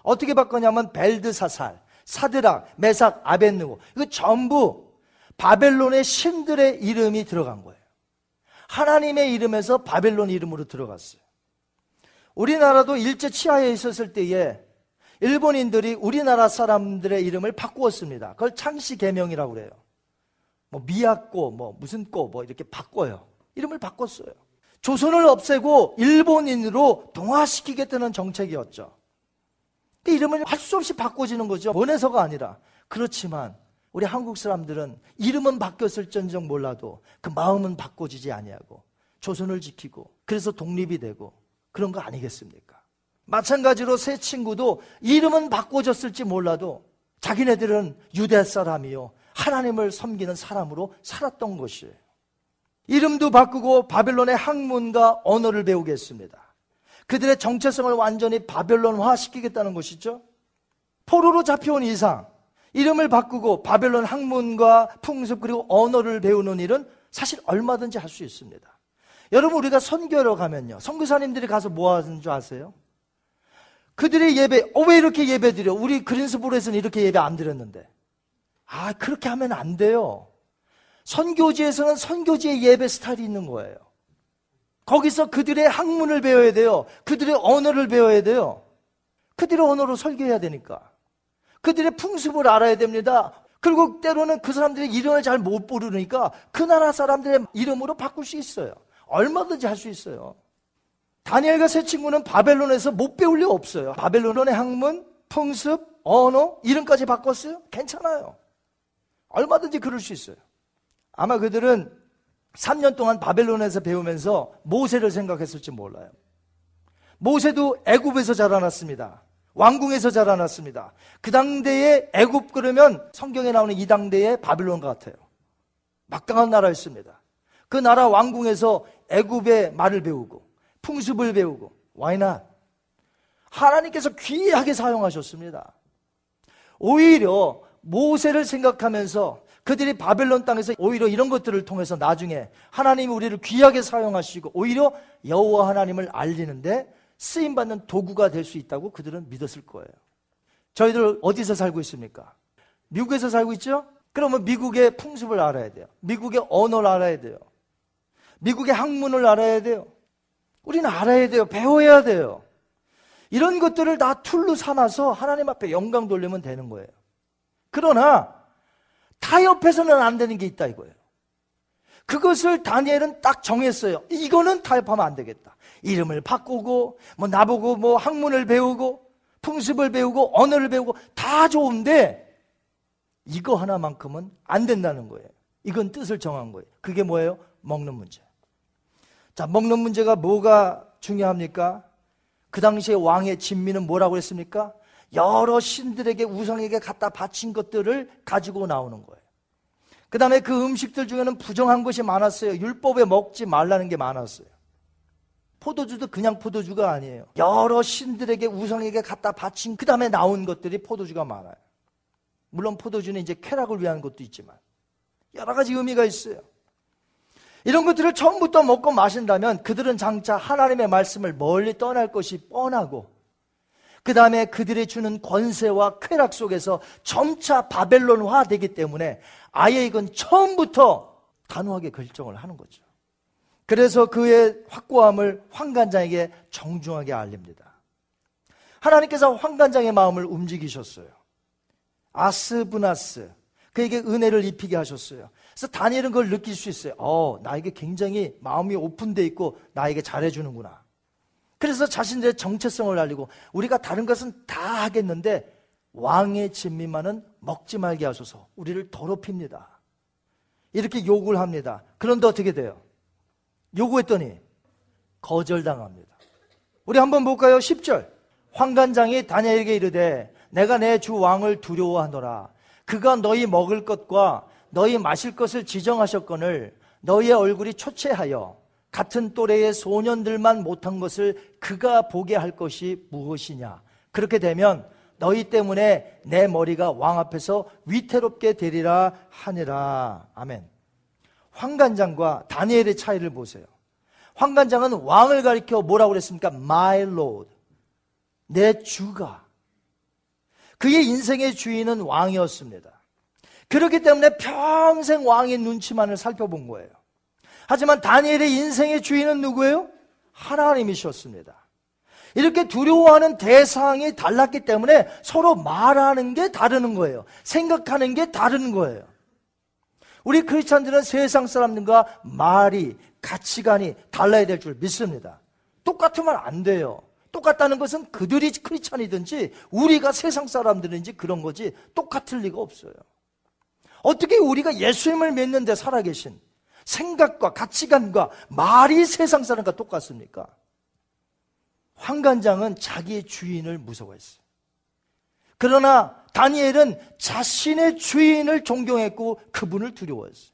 어떻게 바꿨냐면 벨드사살, 사드락, 메삭, 아벤누고 이거 전부 바벨론의 신들의 이름이 들어간 거예요. 하나님의 이름에서 바벨론 이름으로 들어갔어요. 우리나라도 일제 치하에 있었을 때에 일본인들이 우리나라 사람들의 이름을 바꾸었습니다. 그걸 창씨 개명이라고 그래요. 뭐 미야꼬, 뭐 무슨 꼬, 뭐 이렇게 바꿔요. 이름을 바꿨어요. 조선을 없애고 일본인으로 동화시키겠다는 정책이었죠. 그 이름을 할수 없이 바꿔지는 거죠. 원해서가 아니라. 그렇지만 우리 한국 사람들은 이름은 바뀌었을전정 몰라도 그 마음은 바꿔지지 아니하고 조선을 지키고 그래서 독립이 되고 그런 거 아니겠습니까? 마찬가지로 새 친구도 이름은 바꿔졌을지 몰라도 자기네들은 유대 사람이요. 하나님을 섬기는 사람으로 살았던 것이에요. 이름도 바꾸고 바벨론의 학문과 언어를 배우겠습니다. 그들의 정체성을 완전히 바벨론화 시키겠다는 것이죠. 포로로 잡혀온 이상 이름을 바꾸고 바벨론 학문과 풍습 그리고 언어를 배우는 일은 사실 얼마든지 할 수 있습니다. 여러분 우리가 선교로 가면요. 선교사님들이 가서 뭐 하는 줄 아세요? 그들의 예배, 어, 왜 이렇게 예배 드려? 우리 그린스보르에서는 이렇게 예배 안 드렸는데. 아, 그렇게 하면 안 돼요. 선교지에서는 선교지의 예배 스타일이 있는 거예요. 거기서 그들의 학문을 배워야 돼요. 그들의 언어를 배워야 돼요. 그들의 언어로 설교해야 되니까. 그들의 풍습을 알아야 됩니다. 그리고 때로는 그 사람들의 이름을 잘 못 부르니까 그 나라 사람들의 이름으로 바꿀 수 있어요. 얼마든지 할 수 있어요. 다니엘과 세 친구는 바벨론에서 못 배울 리 없어요. 바벨론의 학문, 풍습, 언어, 이름까지 바꿨어요? 괜찮아요. 얼마든지 그럴 수 있어요. 아마 그들은 3년 동안 바벨론에서 배우면서 모세를 생각했을지 몰라요. 모세도 애굽에서 자라났습니다. 왕궁에서 자라났습니다. 그 당대에 애굽 그러면 성경에 나오는 이 당대의 바벨론 같아요. 막강한 나라였습니다. 그 나라 왕궁에서 애굽의 말을 배우고 풍습을 배우고 와이나 하나님께서 귀하게 사용하셨습니다. 오히려 모세를 생각하면서 그들이 바벨론 땅에서 오히려 이런 것들을 통해서 나중에 하나님이 우리를 귀하게 사용하시고 오히려 여호와 하나님을 알리는데 쓰임 받는 도구가 될 수 있다고 그들은 믿었을 거예요. 저희들 어디서 살고 있습니까? 미국에서 살고 있죠? 그러면 미국의 풍습을 알아야 돼요. 미국의 언어를 알아야 돼요. 미국의 학문을 알아야 돼요. 우리는 알아야 돼요. 배워야 돼요. 이런 것들을 다 tool로 삼아서 하나님 앞에 영광 돌리면 되는 거예요. 그러나 타협해서는 안 되는 게 있다 이거예요. 그것을 다니엘은 딱 정했어요. 이거는 타협하면 안 되겠다. 이름을 바꾸고 뭐 나보고 뭐 학문을 배우고 풍습을 배우고 언어를 배우고 다 좋은데 이거 하나만큼은 안 된다는 거예요. 이건 뜻을 정한 거예요. 그게 뭐예요? 먹는 문제. 자, 먹는 문제가 뭐가 중요합니까? 그 당시에 왕의 진미는 뭐라고 했습니까? 여러 신들에게 우상에게 갖다 바친 것들을 가지고 나오는 거예요. 그 다음에 그 음식들 중에는 부정한 것이 많았어요. 율법에 먹지 말라는 게 많았어요. 포도주도 그냥 포도주가 아니에요. 여러 신들에게 우상에게 갖다 바친 그 다음에 나온 것들이 포도주가 많아요. 물론 포도주는 이제 쾌락을 위한 것도 있지만 여러 가지 의미가 있어요. 이런 것들을 처음부터 먹고 마신다면 그들은 장차 하나님의 말씀을 멀리 떠날 것이 뻔하고 그 다음에 그들이 주는 권세와 쾌락 속에서 점차 바벨론화 되기 때문에 아예 이건 처음부터 단호하게 결정을 하는 거죠. 그래서 그의 확고함을 황관장에게 정중하게 알립니다. 하나님께서 황관장의 마음을 움직이셨어요. 아스브나스 그에게 은혜를 입히게 하셨어요. 그래서 다니엘은 그걸 느낄 수 있어요. 어, 나에게 굉장히 마음이 오픈돼 있고 나에게 잘해주는구나. 그래서 자신들의 정체성을 알리고 우리가 다른 것은 다 하겠는데 왕의 진미만은 먹지 말게 하소서. 우리를 더럽힙니다. 이렇게 욕을 합니다. 그런데 어떻게 돼요? 요구했더니 거절당합니다. 우리 한번 볼까요? 10절. 황관장이 다니엘에게 이르되 내가 내 주 왕을 두려워하노라. 그가 너희 먹을 것과 너희 마실 것을 지정하셨거늘 너희의 얼굴이 초췌하여 같은 또래의 소년들만 못한 것을 그가 보게 할 것이 무엇이냐. 그렇게 되면 너희 때문에 내 머리가 왕 앞에서 위태롭게 되리라 하니라. 아멘. 황관장과 다니엘의 차이를 보세요. 황관장은 왕을 가리켜 뭐라고 그랬습니까? My Lord. 내 주가. 그의 인생의 주인은 왕이었습니다. 그렇기 때문에 평생 왕의 눈치만을 살펴본 거예요. 하지만 다니엘의 인생의 주인은 누구예요? 하나님이셨습니다. 이렇게 두려워하는 대상이 달랐기 때문에 서로 말하는 게 다르는 거예요. 생각하는 게 다른 거예요. 우리 크리스찬들은 세상 사람들과 말이, 가치관이 달라야 될 줄 믿습니다. 똑같으면 안 돼요. 똑같다는 것은 그들이 크리스찬이든지 우리가 세상 사람들인지 그런 거지 똑같을 리가 없어요. 어떻게 우리가 예수님을 믿는데 살아계신 생각과 가치관과 말이 세상 사람과 똑같습니까? 황관장은 자기의 주인을 무서워했어요. 그러나 다니엘은 자신의 주인을 존경했고 그분을 두려워했어요.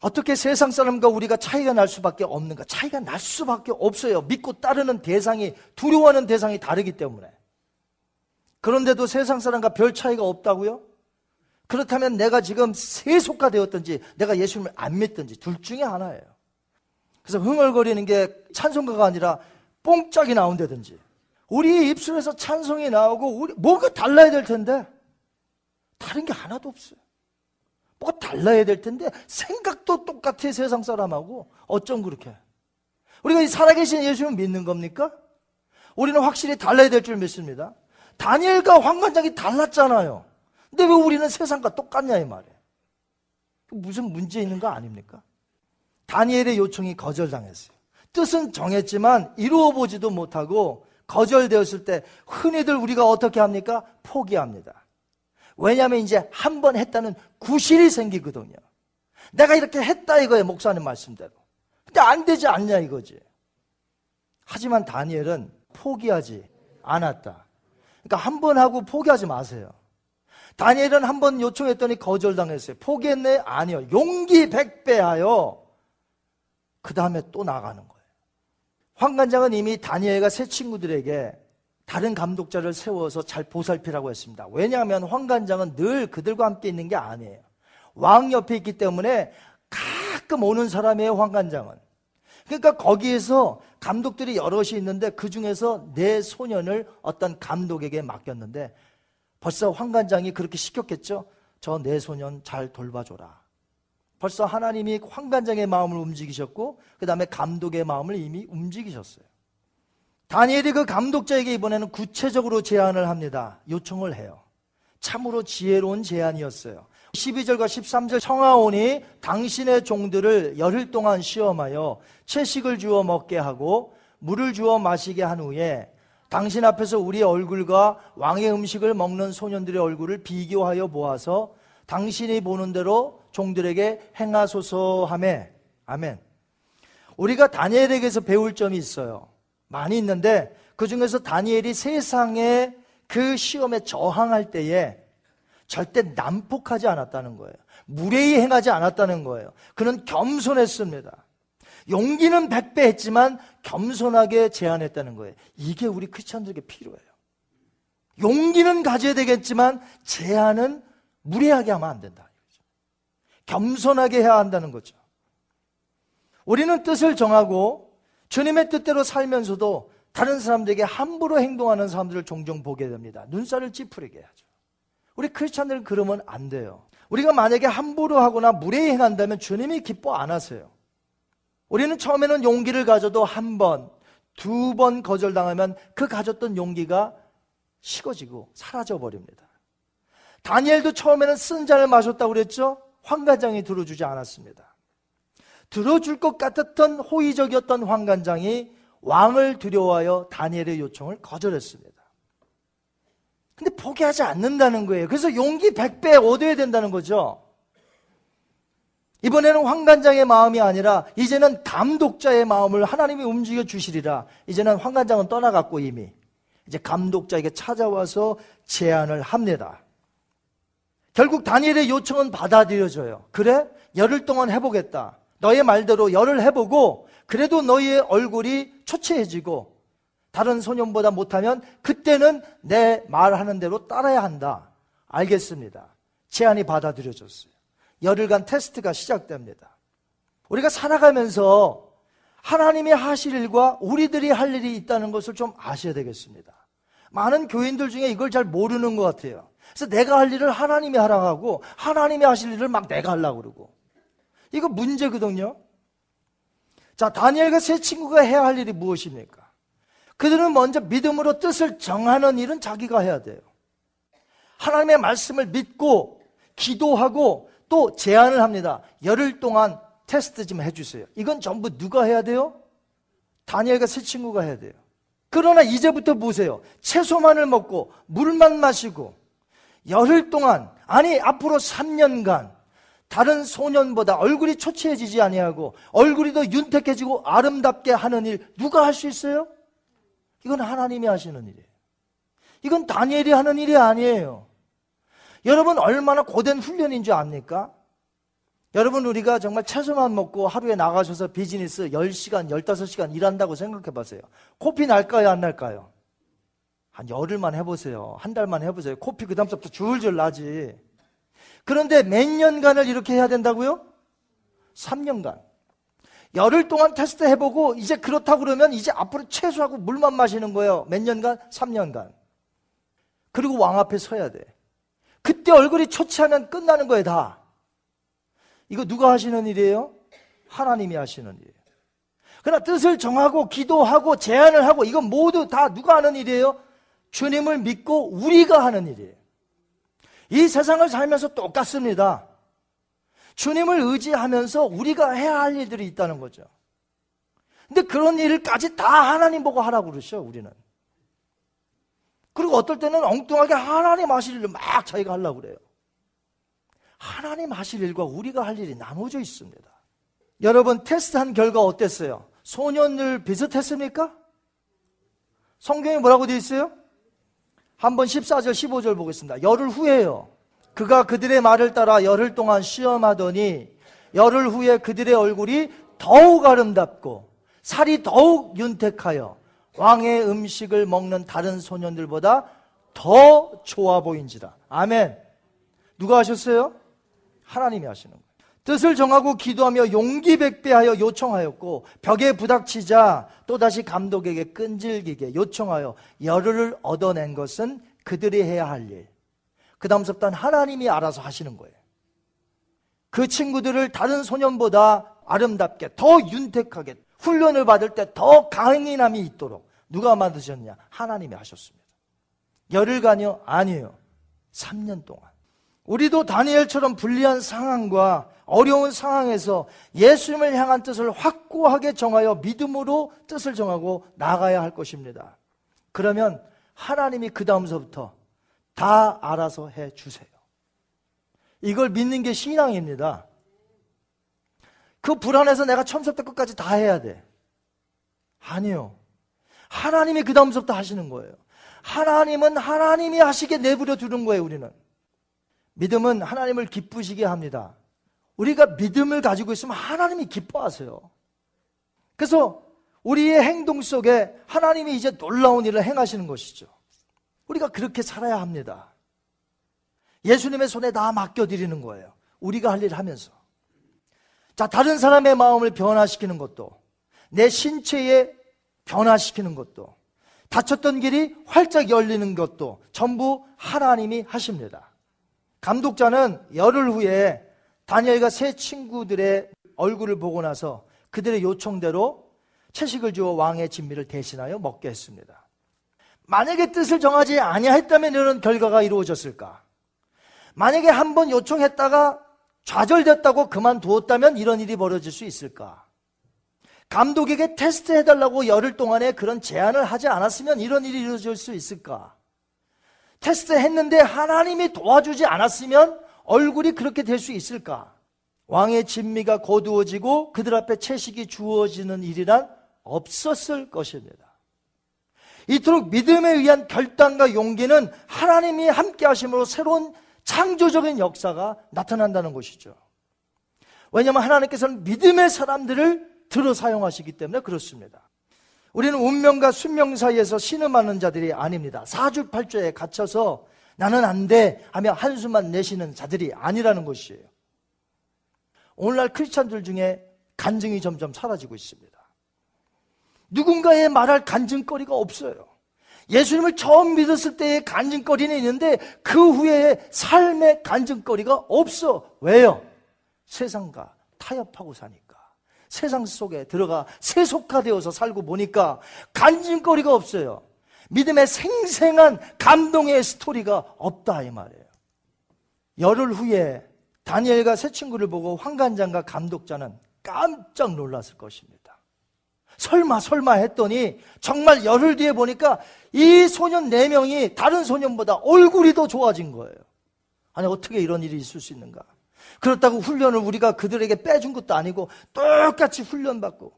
어떻게 세상 사람과 우리가 차이가 날 수밖에 없는가? 차이가 날 수밖에 없어요. 믿고 따르는 대상이, 두려워하는 대상이 다르기 때문에. 그런데도 세상 사람과 별 차이가 없다고요? 그렇다면 내가 지금 세속화 되었든지 내가 예수님을 안 믿든지 둘 중에 하나예요. 그래서 흥얼거리는 게 찬송가가 아니라 뽕짝이 나온다든지 우리 입술에서 찬송이 나오고 우리 뭐가 달라야 될 텐데 다른 게 하나도 없어요. 뭐가 달라야 될 텐데 생각도 똑같아 세상 사람하고 어쩜 그렇게 우리가 이 살아계신 예수님 믿는 겁니까? 우리는 확실히 달라야 될 줄 믿습니다. 다니엘과 황관장이 달랐잖아요. 근데 왜 우리는 세상과 똑같냐 이 말이에요. 무슨 문제 있는 거 아닙니까? 다니엘의 요청이 거절당했어요. 뜻은 정했지만 이루어 보지도 못하고 거절되었을 때 흔히들 우리가 어떻게 합니까? 포기합니다. 왜냐하면 이제 한 번 했다는 구실이 생기거든요. 내가 이렇게 했다 이거예요, 목사님 말씀대로. 근데 안 되지 않냐 이거지. 하지만 다니엘은 포기하지 않았다. 그러니까 한 번 하고 포기하지 마세요. 다니엘은 한 번 요청했더니 거절당했어요. 포기했네? 아니요. 용기 백배하여 그 다음에 또 나가는 거예요. 황관장은 이미 다니엘과 새 친구들에게 다른 감독자를 세워서 잘 보살피라고 했습니다. 왜냐하면 황관장은 늘 그들과 함께 있는 게 아니에요. 왕 옆에 있기 때문에 가끔 오는 사람이에요, 황관장은. 그러니까 거기에서 감독들이 여럿이 있는데 그 중에서 내 소년을 어떤 감독에게 맡겼는데 벌써 황관장이 그렇게 시켰겠죠? 저 내 소년 잘 돌봐줘라. 벌써 하나님이 황관장의 마음을 움직이셨고, 그 다음에 감독의 마음을 이미 움직이셨어요. 다니엘이 그 감독자에게 이번에는 구체적으로 제안을 합니다. 요청을 해요. 참으로 지혜로운 제안이었어요. 12절과 13절 청하오니 당신의 종들을 열흘 동안 시험하여 채식을 주어 먹게 하고 물을 주어 마시게 한 후에 당신 앞에서 우리의 얼굴과 왕의 음식을 먹는 소년들의 얼굴을 비교하여 보아서 당신이 보는 대로 종들에게 행하소서 하매 아멘. 우리가 다니엘에게서 배울 점이 있어요. 많이 있는데 그 중에서 다니엘이 세상에 그 시험에 저항할 때에 절대 난폭하지 않았다는 거예요. 무례히 행하지 않았다는 거예요. 그는 겸손했습니다. 용기는 백배 했지만 겸손하게 제안했다는 거예요. 이게 우리 크리스천들에게 필요해요. 용기는 가져야 되겠지만 제안은 무례하게 하면 안 된다. 겸손하게 해야 한다는 거죠. 우리는 뜻을 정하고 주님의 뜻대로 살면서도 다른 사람들에게 함부로 행동하는 사람들을 종종 보게 됩니다. 눈살을 찌푸리게 하죠. 우리 크리스찬들은 그러면 안 돼요. 우리가 만약에 함부로 하거나 무례히 행한다면 주님이 기뻐 안 하세요. 우리는 처음에는 용기를 가져도 한 번, 두 번 거절당하면 그 가졌던 용기가 식어지고 사라져 버립니다. 다니엘도 처음에는 쓴 잔을 마셨다고 그랬죠? 황관장이 들어주지 않았습니다. 들어줄 것 같았던 호의적이었던 황관장이 왕을 두려워하여 다니엘의 요청을 거절했습니다. 근데 포기하지 않는다는 거예요. 그래서 용기 100배 얻어야 된다는 거죠. 이번에는 황관장의 마음이 아니라 이제는 감독자의 마음을 하나님이 움직여 주시리라. 이제는 황관장은 떠나갔고 이미 이제 감독자에게 찾아와서 제안을 합니다. 결국 다니엘의 요청은 받아들여져요. 그래? 열흘 동안 해보겠다. 너의 말대로 열을 해보고 그래도 너의 얼굴이 초췌해지고 다른 소년보다 못하면 그때는 내 말하는 대로 따라야 한다. 알겠습니다. 제안이 받아들여졌어요. 열흘간 테스트가 시작됩니다. 우리가 살아가면서 하나님이 하실 일과 우리들이 할 일이 있다는 것을 좀 아셔야 되겠습니다. 많은 교인들 중에 이걸 잘 모르는 것 같아요. 그래서 내가 할 일을 하나님이 하라고 하고 하나님이 하실 일을 막 내가 하려고 그러고 이거 문제거든요. 자, 다니엘과 세 친구가 해야 할 일이 무엇입니까? 그들은 먼저 믿음으로 뜻을 정하는 일은 자기가 해야 돼요. 하나님의 말씀을 믿고 기도하고 또 제안을 합니다. 열흘 동안 테스트 좀 해주세요. 이건 전부 누가 해야 돼요? 다니엘과 세 친구가 해야 돼요. 그러나 이제부터 보세요. 채소만을 먹고 물만 마시고 열흘 동안 아니 앞으로 3년간 다른 소년보다 얼굴이 초췌해지지 아니하고 얼굴이 더 윤택해지고 아름답게 하는 일 누가 할 수 있어요? 이건 하나님이 하시는 일이에요. 이건 다니엘이 하는 일이 아니에요. 여러분 얼마나 고된 훈련인 줄 압니까? 여러분 우리가 정말 채소만 먹고 하루에 나가셔서 비즈니스 10시간, 15시간 일한다고 생각해 보세요. 코피 날까요, 안 날까요? 한 열흘만 해보세요. 한 달만 해보세요. 코피 그 다음부터 줄줄 나지. 그런데 몇 년간을 이렇게 해야 된다고요? 3년간. 열흘 동안 테스트 해보고 이제 그렇다고 그러면 이제 앞으로 채소하고 물만 마시는 거예요. 몇 년간? 3년간. 그리고 왕 앞에 서야 돼. 그때 얼굴이 초췌하면 끝나는 거예요, 다. 이거 누가 하시는 일이에요? 하나님이 하시는 일이에요. 그러나 뜻을 정하고 기도하고 제안을 하고 이건 모두 다 누가 하는 일이에요? 주님을 믿고 우리가 하는 일이에요. 이 세상을 살면서 똑같습니다. 주님을 의지하면서 우리가 해야 할 일들이 있다는 거죠. 근데 그런 일까지 다 하나님 보고 하라고 그러셔, 우리는. 그리고 어떨 때는 엉뚱하게 하나님 하실 일을 막 자기가 하려고 그래요. 하나님 하실 일과 우리가 할 일이 나눠져 있습니다. 여러분, 테스트한 결과 어땠어요? 소년들 비슷했습니까? 성경에 뭐라고 되어 있어요? 한번 14절, 15절 보겠습니다. 열흘 후에요. 그가 그들의 말을 따라 열흘 동안 시험하더니 열흘 후에 그들의 얼굴이 더욱 아름답고 살이 더욱 윤택하여 왕의 음식을 먹는 다른 소년들보다 더 좋아 보인지라. 아멘. 누가 하셨어요? 하나님이 하시는 거예요. 뜻을 정하고 기도하며 용기 백배하여 요청하였고 벽에 부닥치자 또다시 감독에게 끈질기게 요청하여 열흘을 얻어낸 것은 그들이 해야 할 일. 그 다음부터는 하나님이 알아서 하시는 거예요. 그 친구들을 다른 소년보다 아름답게 더 윤택하게 훈련을 받을 때 더 강인함이 있도록 누가 만드셨냐? 하나님이 하셨습니다. 열흘간요? 아니에요. 3년 동안. 우리도 다니엘처럼 불리한 상황과 어려운 상황에서 예수님을 향한 뜻을 확고하게 정하여 믿음으로 뜻을 정하고 나가야 할 것입니다. 그러면 하나님이 그 다음서부터 다 알아서 해 주세요. 이걸 믿는 게 신앙입니다. 그 불안해서 내가 처음부터 끝까지 다 해야 돼. 아니요. 하나님이 그 다음부터 하시는 거예요. 하나님은 하나님이 하시게 내버려 두는 거예요, 우리는. 믿음은 하나님을 기쁘시게 합니다. 우리가 믿음을 가지고 있으면 하나님이 기뻐하세요. 그래서 우리의 행동 속에 하나님이 이제 놀라운 일을 행하시는 것이죠. 우리가 그렇게 살아야 합니다. 예수님의 손에 다 맡겨드리는 거예요. 우리가 할일 하면서. 자, 다른 사람의 마음을 변화시키는 것도, 내 신체에 변화시키는 것도, 닫혔던 길이 활짝 열리는 것도 전부 하나님이 하십니다. 감독자는 열흘 후에 다니엘과 세 친구들의 얼굴을 보고 나서 그들의 요청대로 채식을 주어 왕의 진미를 대신하여 먹게 했습니다. 만약에 뜻을 정하지 아니했다면 이런 결과가 이루어졌을까? 만약에 한 번 요청했다가 좌절됐다고 그만두었다면 이런 일이 벌어질 수 있을까? 감독에게 테스트 해달라고 열흘 동안에 그런 제안을 하지 않았으면 이런 일이 이루어질 수 있을까? 테스트 했는데 하나님이 도와주지 않았으면 얼굴이 그렇게 될 수 있을까? 왕의 진미가 거두어지고 그들 앞에 채식이 주어지는 일이란 없었을 것입니다. 이토록 믿음에 의한 결단과 용기는 하나님이 함께 하심으로 새로운 창조적인 역사가 나타난다는 것이죠. 왜냐하면 하나님께서는 믿음의 사람들을 들어 사용하시기 때문에 그렇습니다. 우리는 운명과 순명 사이에서 신음하는 자들이 아닙니다. 사주팔조에 갇혀서 나는 안 돼 하며 한숨만 내쉬는 자들이 아니라는 것이에요. 오늘날 크리스찬들 중에 간증이 점점 사라지고 있습니다. 누군가의 말할 간증거리가 없어요. 예수님을 처음 믿었을 때의 간증거리는 있는데 그 후에 삶의 간증거리가 없어. 왜요? 세상과 타협하고 사니까. 세상 속에 들어가 세속화되어서 살고 보니까 간증거리가 없어요. 믿음의 생생한 감동의 스토리가 없다 이 말이에요. 열흘 후에 다니엘과 새 친구를 보고 황관장과 감독자는 깜짝 놀랐을 것입니다. 설마 설마 했더니 정말 열흘 뒤에 보니까 이 소년 네 명이 다른 소년보다 얼굴이 더 좋아진 거예요. 아니 어떻게 이런 일이 있을 수 있는가? 그렇다고 훈련을 우리가 그들에게 빼준 것도 아니고 똑같이 훈련받고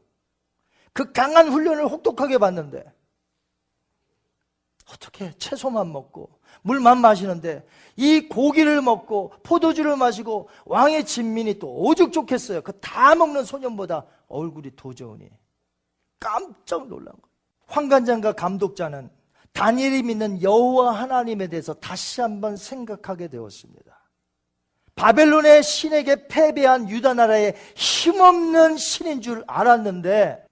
그 강한 훈련을 혹독하게 받는데 어떻게 채소만 먹고 물만 마시는데 이 고기를 먹고 포도주를 마시고 왕의 진민이 또 오죽 좋겠어요. 그 다 먹는 소년보다 얼굴이 더 좋으니 깜짝 놀란 거예요. 황관장과 감독자는 다니엘이 믿는 여호와 하나님에 대해서 다시 한번 생각하게 되었습니다. 바벨론의 신에게 패배한 유다 나라의 힘없는 신인 줄 알았는데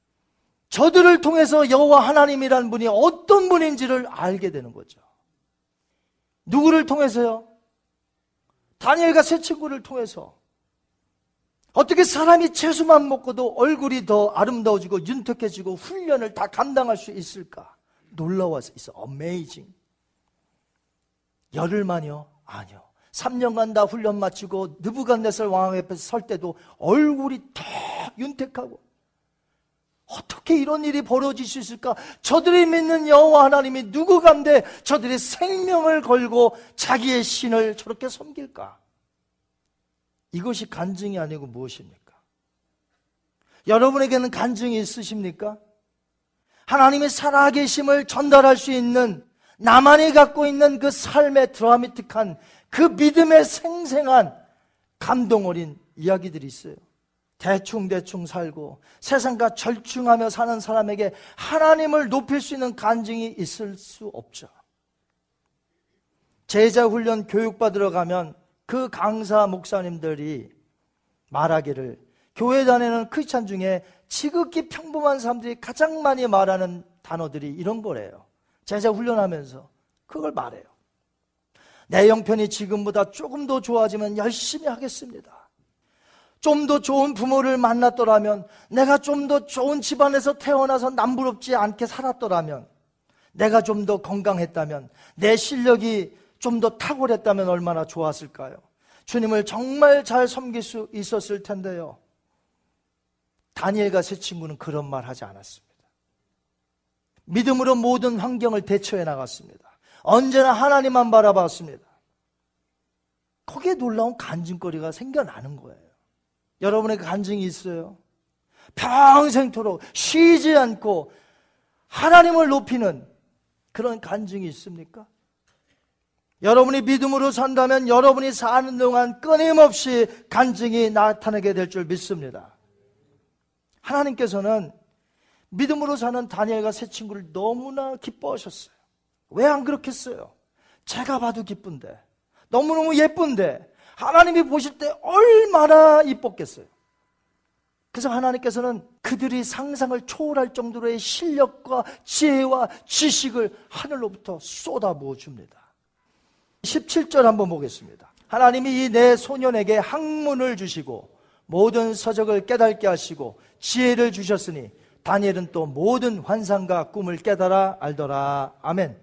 저들을 통해서 여호와 하나님이란 분이 어떤 분인지를 알게 되는 거죠. 누구를 통해서요? 다니엘과 세 친구를 통해서 어떻게 사람이 채소만 먹고도 얼굴이 더 아름다워지고 윤택해지고 훈련을 다 감당할 수 있을까? 놀라워서 있어. 어메이징. 열흘만요? 아니요. 3년간 다 훈련 마치고 느부갓네살 왕 앞에서 설 때도 얼굴이 더 윤택하고 어떻게 이런 일이 벌어질 수 있을까? 저들이 믿는 여호와 하나님이 누구 간데 저들이 생명을 걸고 자기의 신을 저렇게 섬길까? 이것이 간증이 아니고 무엇입니까? 여러분에게는 간증이 있으십니까? 하나님의 살아계심을 전달할 수 있는 나만이 갖고 있는 그 삶의 드라마틱한 그 믿음의 생생한 감동 어린 이야기들이 있어요. 대충대충 살고 세상과 절충하며 사는 사람에게 하나님을 높일 수 있는 간증이 있을 수 없죠. 제자 훈련 교육받으러 가면 그 강사 목사님들이 말하기를 교회 다니는 크리스찬 중에 지극히 평범한 사람들이 가장 많이 말하는 단어들이 이런 거래요. 제자 훈련하면서 그걸 말해요. 내 형편이 지금보다 조금 더 좋아지면 열심히 하겠습니다. 좀 더 좋은 부모를 만났더라면, 내가 좀 더 좋은 집안에서 태어나서 남부럽지 않게 살았더라면, 내가 좀 더 건강했다면, 내 실력이 좀 더 탁월했다면 얼마나 좋았을까요? 주님을 정말 잘 섬길 수 있었을 텐데요. 다니엘과 세 친구는 그런 말 하지 않았습니다. 믿음으로 모든 환경을 대처해 나갔습니다. 언제나 하나님만 바라봤습니다. 거기에 놀라운 간증거리가 생겨나는 거예요. 여러분에게 간증이 있어요? 평생토록 쉬지 않고 하나님을 높이는 그런 간증이 있습니까? 여러분이 믿음으로 산다면 여러분이 사는 동안 끊임없이 간증이 나타나게 될 줄 믿습니다. 하나님께서는 믿음으로 사는 다니엘과 세 친구를 너무나 기뻐하셨어요. 왜 안 그렇겠어요? 제가 봐도 기쁜데, 너무너무 예쁜데, 하나님이 보실 때 얼마나 이뻤겠어요. 그래서 하나님께서는 그들이 상상을 초월할 정도로의 실력과 지혜와 지식을 하늘로부터 쏟아부어 줍니다. 17절 한번 보겠습니다. 하나님이 이 내 소년에게 학문을 주시고 모든 서적을 깨닫게 하시고 지혜를 주셨으니 다니엘은 또 모든 환상과 꿈을 깨달아 알더라. 아멘.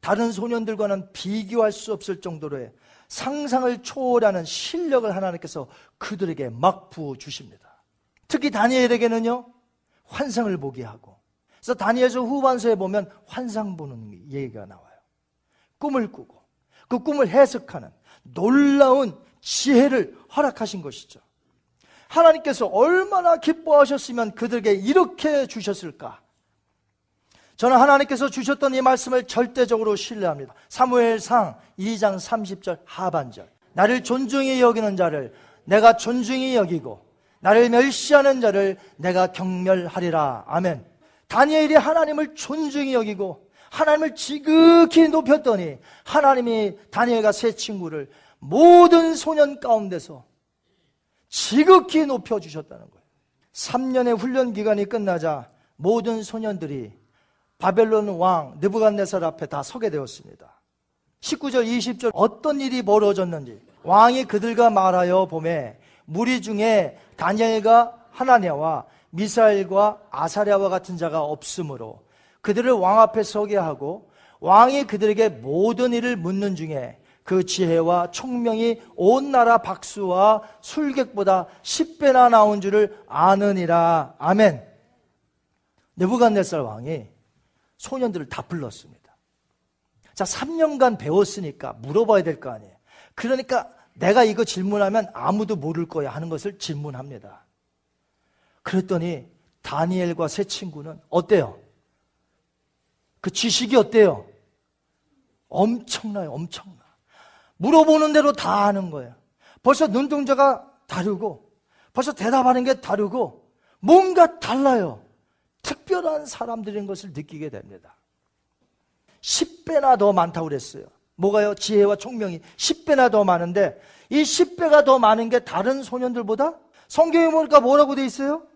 다른 소년들과는 비교할 수 없을 정도로의 상상을 초월하는 실력을 하나님께서 그들에게 막 부어 주십니다. 특히 다니엘에게는요, 환상을 보게 하고. 그래서 다니엘서 후반서에 보면 환상 보는 얘기가 나와요. 꿈을 꾸고 그 꿈을 해석하는 놀라운 지혜를 허락하신 것이죠. 하나님께서 얼마나 기뻐하셨으면 그들에게 이렇게 주셨을까? 저는 하나님께서 주셨던 이 말씀을 절대적으로 신뢰합니다. 사무엘상 2장 30절 하반절. 나를 존중히 여기는 자를 내가 존중히 여기고 나를 멸시하는 자를 내가 경멸하리라. 아멘. 다니엘이 하나님을 존중히 여기고 하나님을 지극히 높였더니 하나님이 다니엘과 세 친구를 모든 소년 가운데서 지극히 높여 주셨다는 거예요. 3년의 훈련 기간이 끝나자 모든 소년들이 바벨론 왕 느부갓네살 앞에 다 서게 되었습니다. 19절 20절 어떤 일이 벌어졌는지 왕이 그들과 말하여 봄에 무리 중에 다니엘과 하나냐와 미사엘과 아사랴와 같은 자가 없으므로 그들을 왕 앞에 서게 하고 왕이 그들에게 모든 일을 묻는 중에 그 지혜와 총명이 온 나라 박수와 술객보다 10배나 나온 줄을 아느니라. 아멘. 느부갓네살 왕이 소년들을 다 불렀습니다. 자, 3년간 배웠으니까 물어봐야 될 거 아니에요. 그러니까 내가 이거 질문하면 아무도 모를 거야 하는 것을 질문합니다. 그랬더니 다니엘과 세 친구는 어때요? 그 지식이 어때요? 엄청나요, 엄청나. 물어보는 대로 다 아는 거예요. 벌써 눈동자가 다르고, 벌써 대답하는 게 다르고, 뭔가 달라요. 특별한 사람들인 것을 느끼게 됩니다. 10배나 더 많다고 그랬어요. 뭐가요? 지혜와 총명이 10배나 더 많은데, 이 10배가 더 많은 게 다른 소년들보다 성경에 보니까 뭐라고 돼 있어요?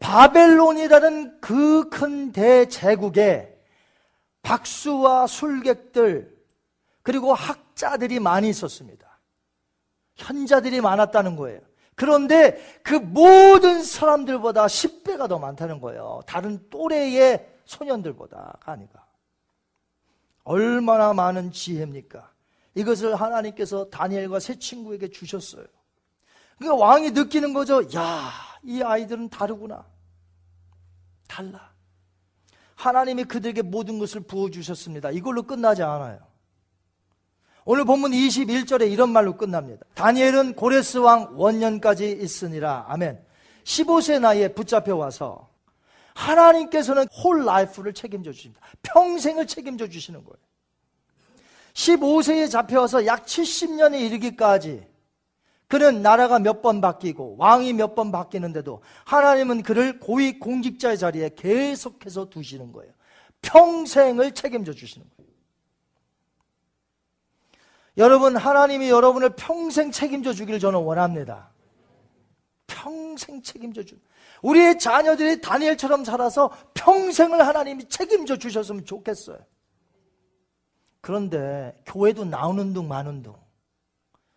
바벨론이라는 그 큰 대제국에 박수와 술객들 그리고 학자들이 많이 있었습니다. 현자들이 많았다는 거예요. 그런데 그 모든 사람들보다 10배가 더 많다는 거예요. 다른 또래의 소년들보다가 아니가. 얼마나 많은 지혜입니까? 이것을 하나님께서 다니엘과 세 친구에게 주셨어요. 그러니까 왕이 느끼는 거죠. 야, 이 아이들은 다르구나. 달라. 하나님이 그들에게 모든 것을 부어주셨습니다. 이걸로 끝나지 않아요. 오늘 본문 21절에 이런 말로 끝납니다. 다니엘은 고레스 왕 원년까지 있으니라. 아멘. 15세 나이에 붙잡혀 와서 하나님께서는 홀 라이프를 책임져 주십니다. 평생을 책임져 주시는 거예요. 15세에 잡혀와서 약 70년에 이르기까지 그는 나라가 몇 번 바뀌고 왕이 몇 번 바뀌는데도 하나님은 그를 고위 공직자의 자리에 계속해서 두시는 거예요. 평생을 책임져 주시는 거예요. 여러분, 하나님이 여러분을 평생 책임져 주기를 저는 원합니다. 평생 책임져 주. 우리의 자녀들이 다니엘처럼 살아서 평생을 하나님이 책임져 주셨으면 좋겠어요. 그런데 교회도 나오는 둥 마는 둥.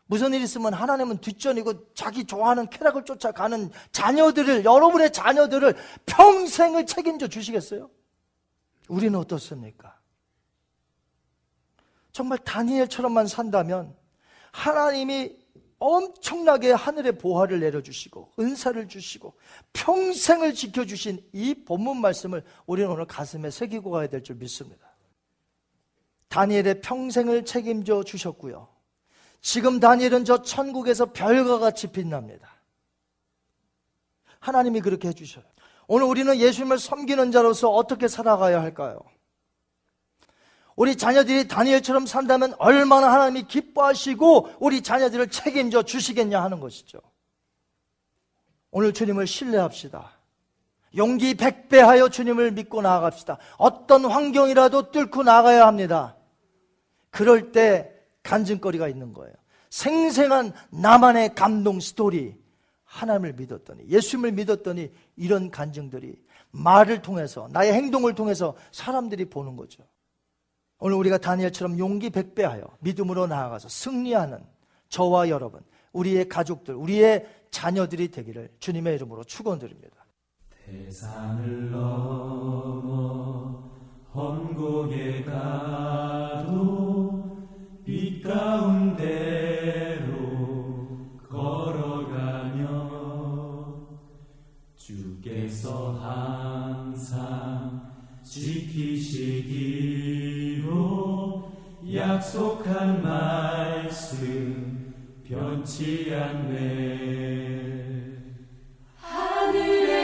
무슨 일 있으면 하나님은 뒷전이고 자기 좋아하는 쾌락을 쫓아가는 자녀들을 여러분의 자녀들을 평생을 책임져 주시겠어요? 우리는 어떻습니까? 정말 다니엘처럼만 산다면 하나님이 엄청나게 하늘의 보화를 내려주시고 은사를 주시고 평생을 지켜주신 이 본문 말씀을 우리는 오늘 가슴에 새기고 가야 될 줄 믿습니다. 다니엘의 평생을 책임져 주셨고요. 지금 다니엘은 저 천국에서 별과 같이 빛납니다. 하나님이 그렇게 해주셔요. 오늘 우리는 예수님을 섬기는 자로서 어떻게 살아가야 할까요? 우리 자녀들이 다니엘처럼 산다면 얼마나 하나님이 기뻐하시고 우리 자녀들을 책임져 주시겠냐 하는 것이죠. 오늘 주님을 신뢰합시다. 용기 백배하여 주님을 믿고 나아갑시다. 어떤 환경이라도 뚫고 나가야 합니다. 그럴 때 간증거리가 있는 거예요. 생생한 나만의 감동 스토리. 하나님을 믿었더니, 예수님을 믿었더니 이런 간증들이 말을 통해서, 나의 행동을 통해서 사람들이 보는 거죠. 오늘 우리가 다니엘처럼 용기 백배하여 믿음으로 나아가서 승리하는 저와 여러분, 우리의 가족들, 우리의 자녀들이 되기를 주님의 이름으로 축원드립니다. 대산을 넘어 험곡에 가도 빛 가운데로 걸어가며 주께서 항상 지키시기로 약속한 말씀 변치 않네. 하늘의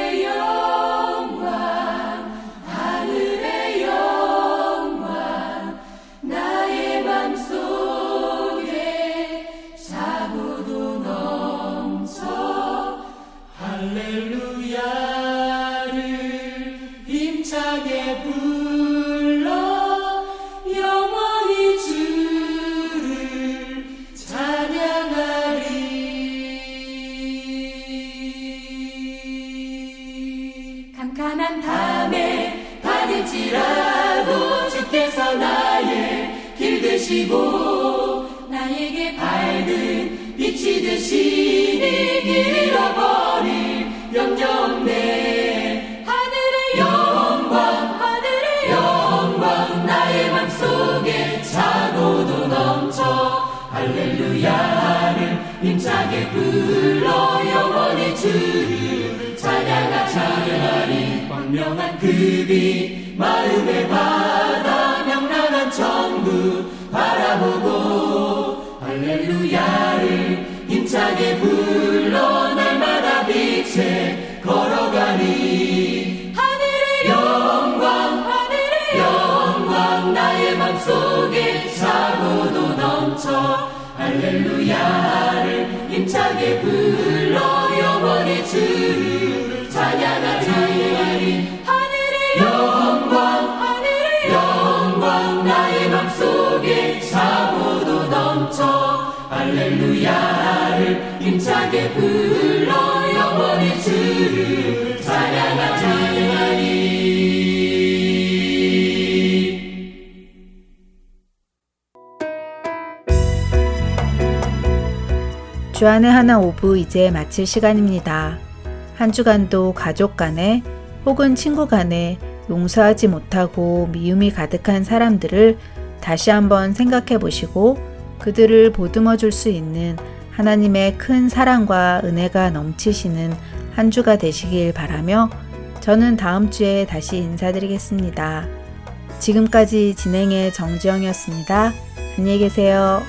캄캄한 밤에 받을지라도 주께서 나의 길 되시고 나에게 밝은 빛이 되시니 길 잃어버릴 염려 없네 하늘의 영광 하늘의 영광 나의 맘속에 차고도 넘쳐 할렐루야를 힘차게 불러 영원히 주를 찬양하 찬양하리 광명한 그빛 마음의 바다 명랑한 천국 바라보고 할렐루야를 힘차게 불러 날마다 빛에 걸어가니 하늘의 영광 하늘의 영광 나의 맘속에 차고도 넘쳐 할렐루야를 힘차게 불러 영원히 주를 찬양하리 주안의 하나 오브 이제 마칠 시간입니다. 한 주간도 가족 간에 혹은 친구 간에 용서하지 못하고 미움이 가득한 사람들을 다시 한번 생각해 보시고 그들을 보듬어 줄 수 있는 하나님의 큰 사랑과 은혜가 넘치시는 한 주가 되시길 바라며 저는 다음 주에 다시 인사드리겠습니다. 지금까지 진행의 정지영이었습니다. 안녕히 계세요.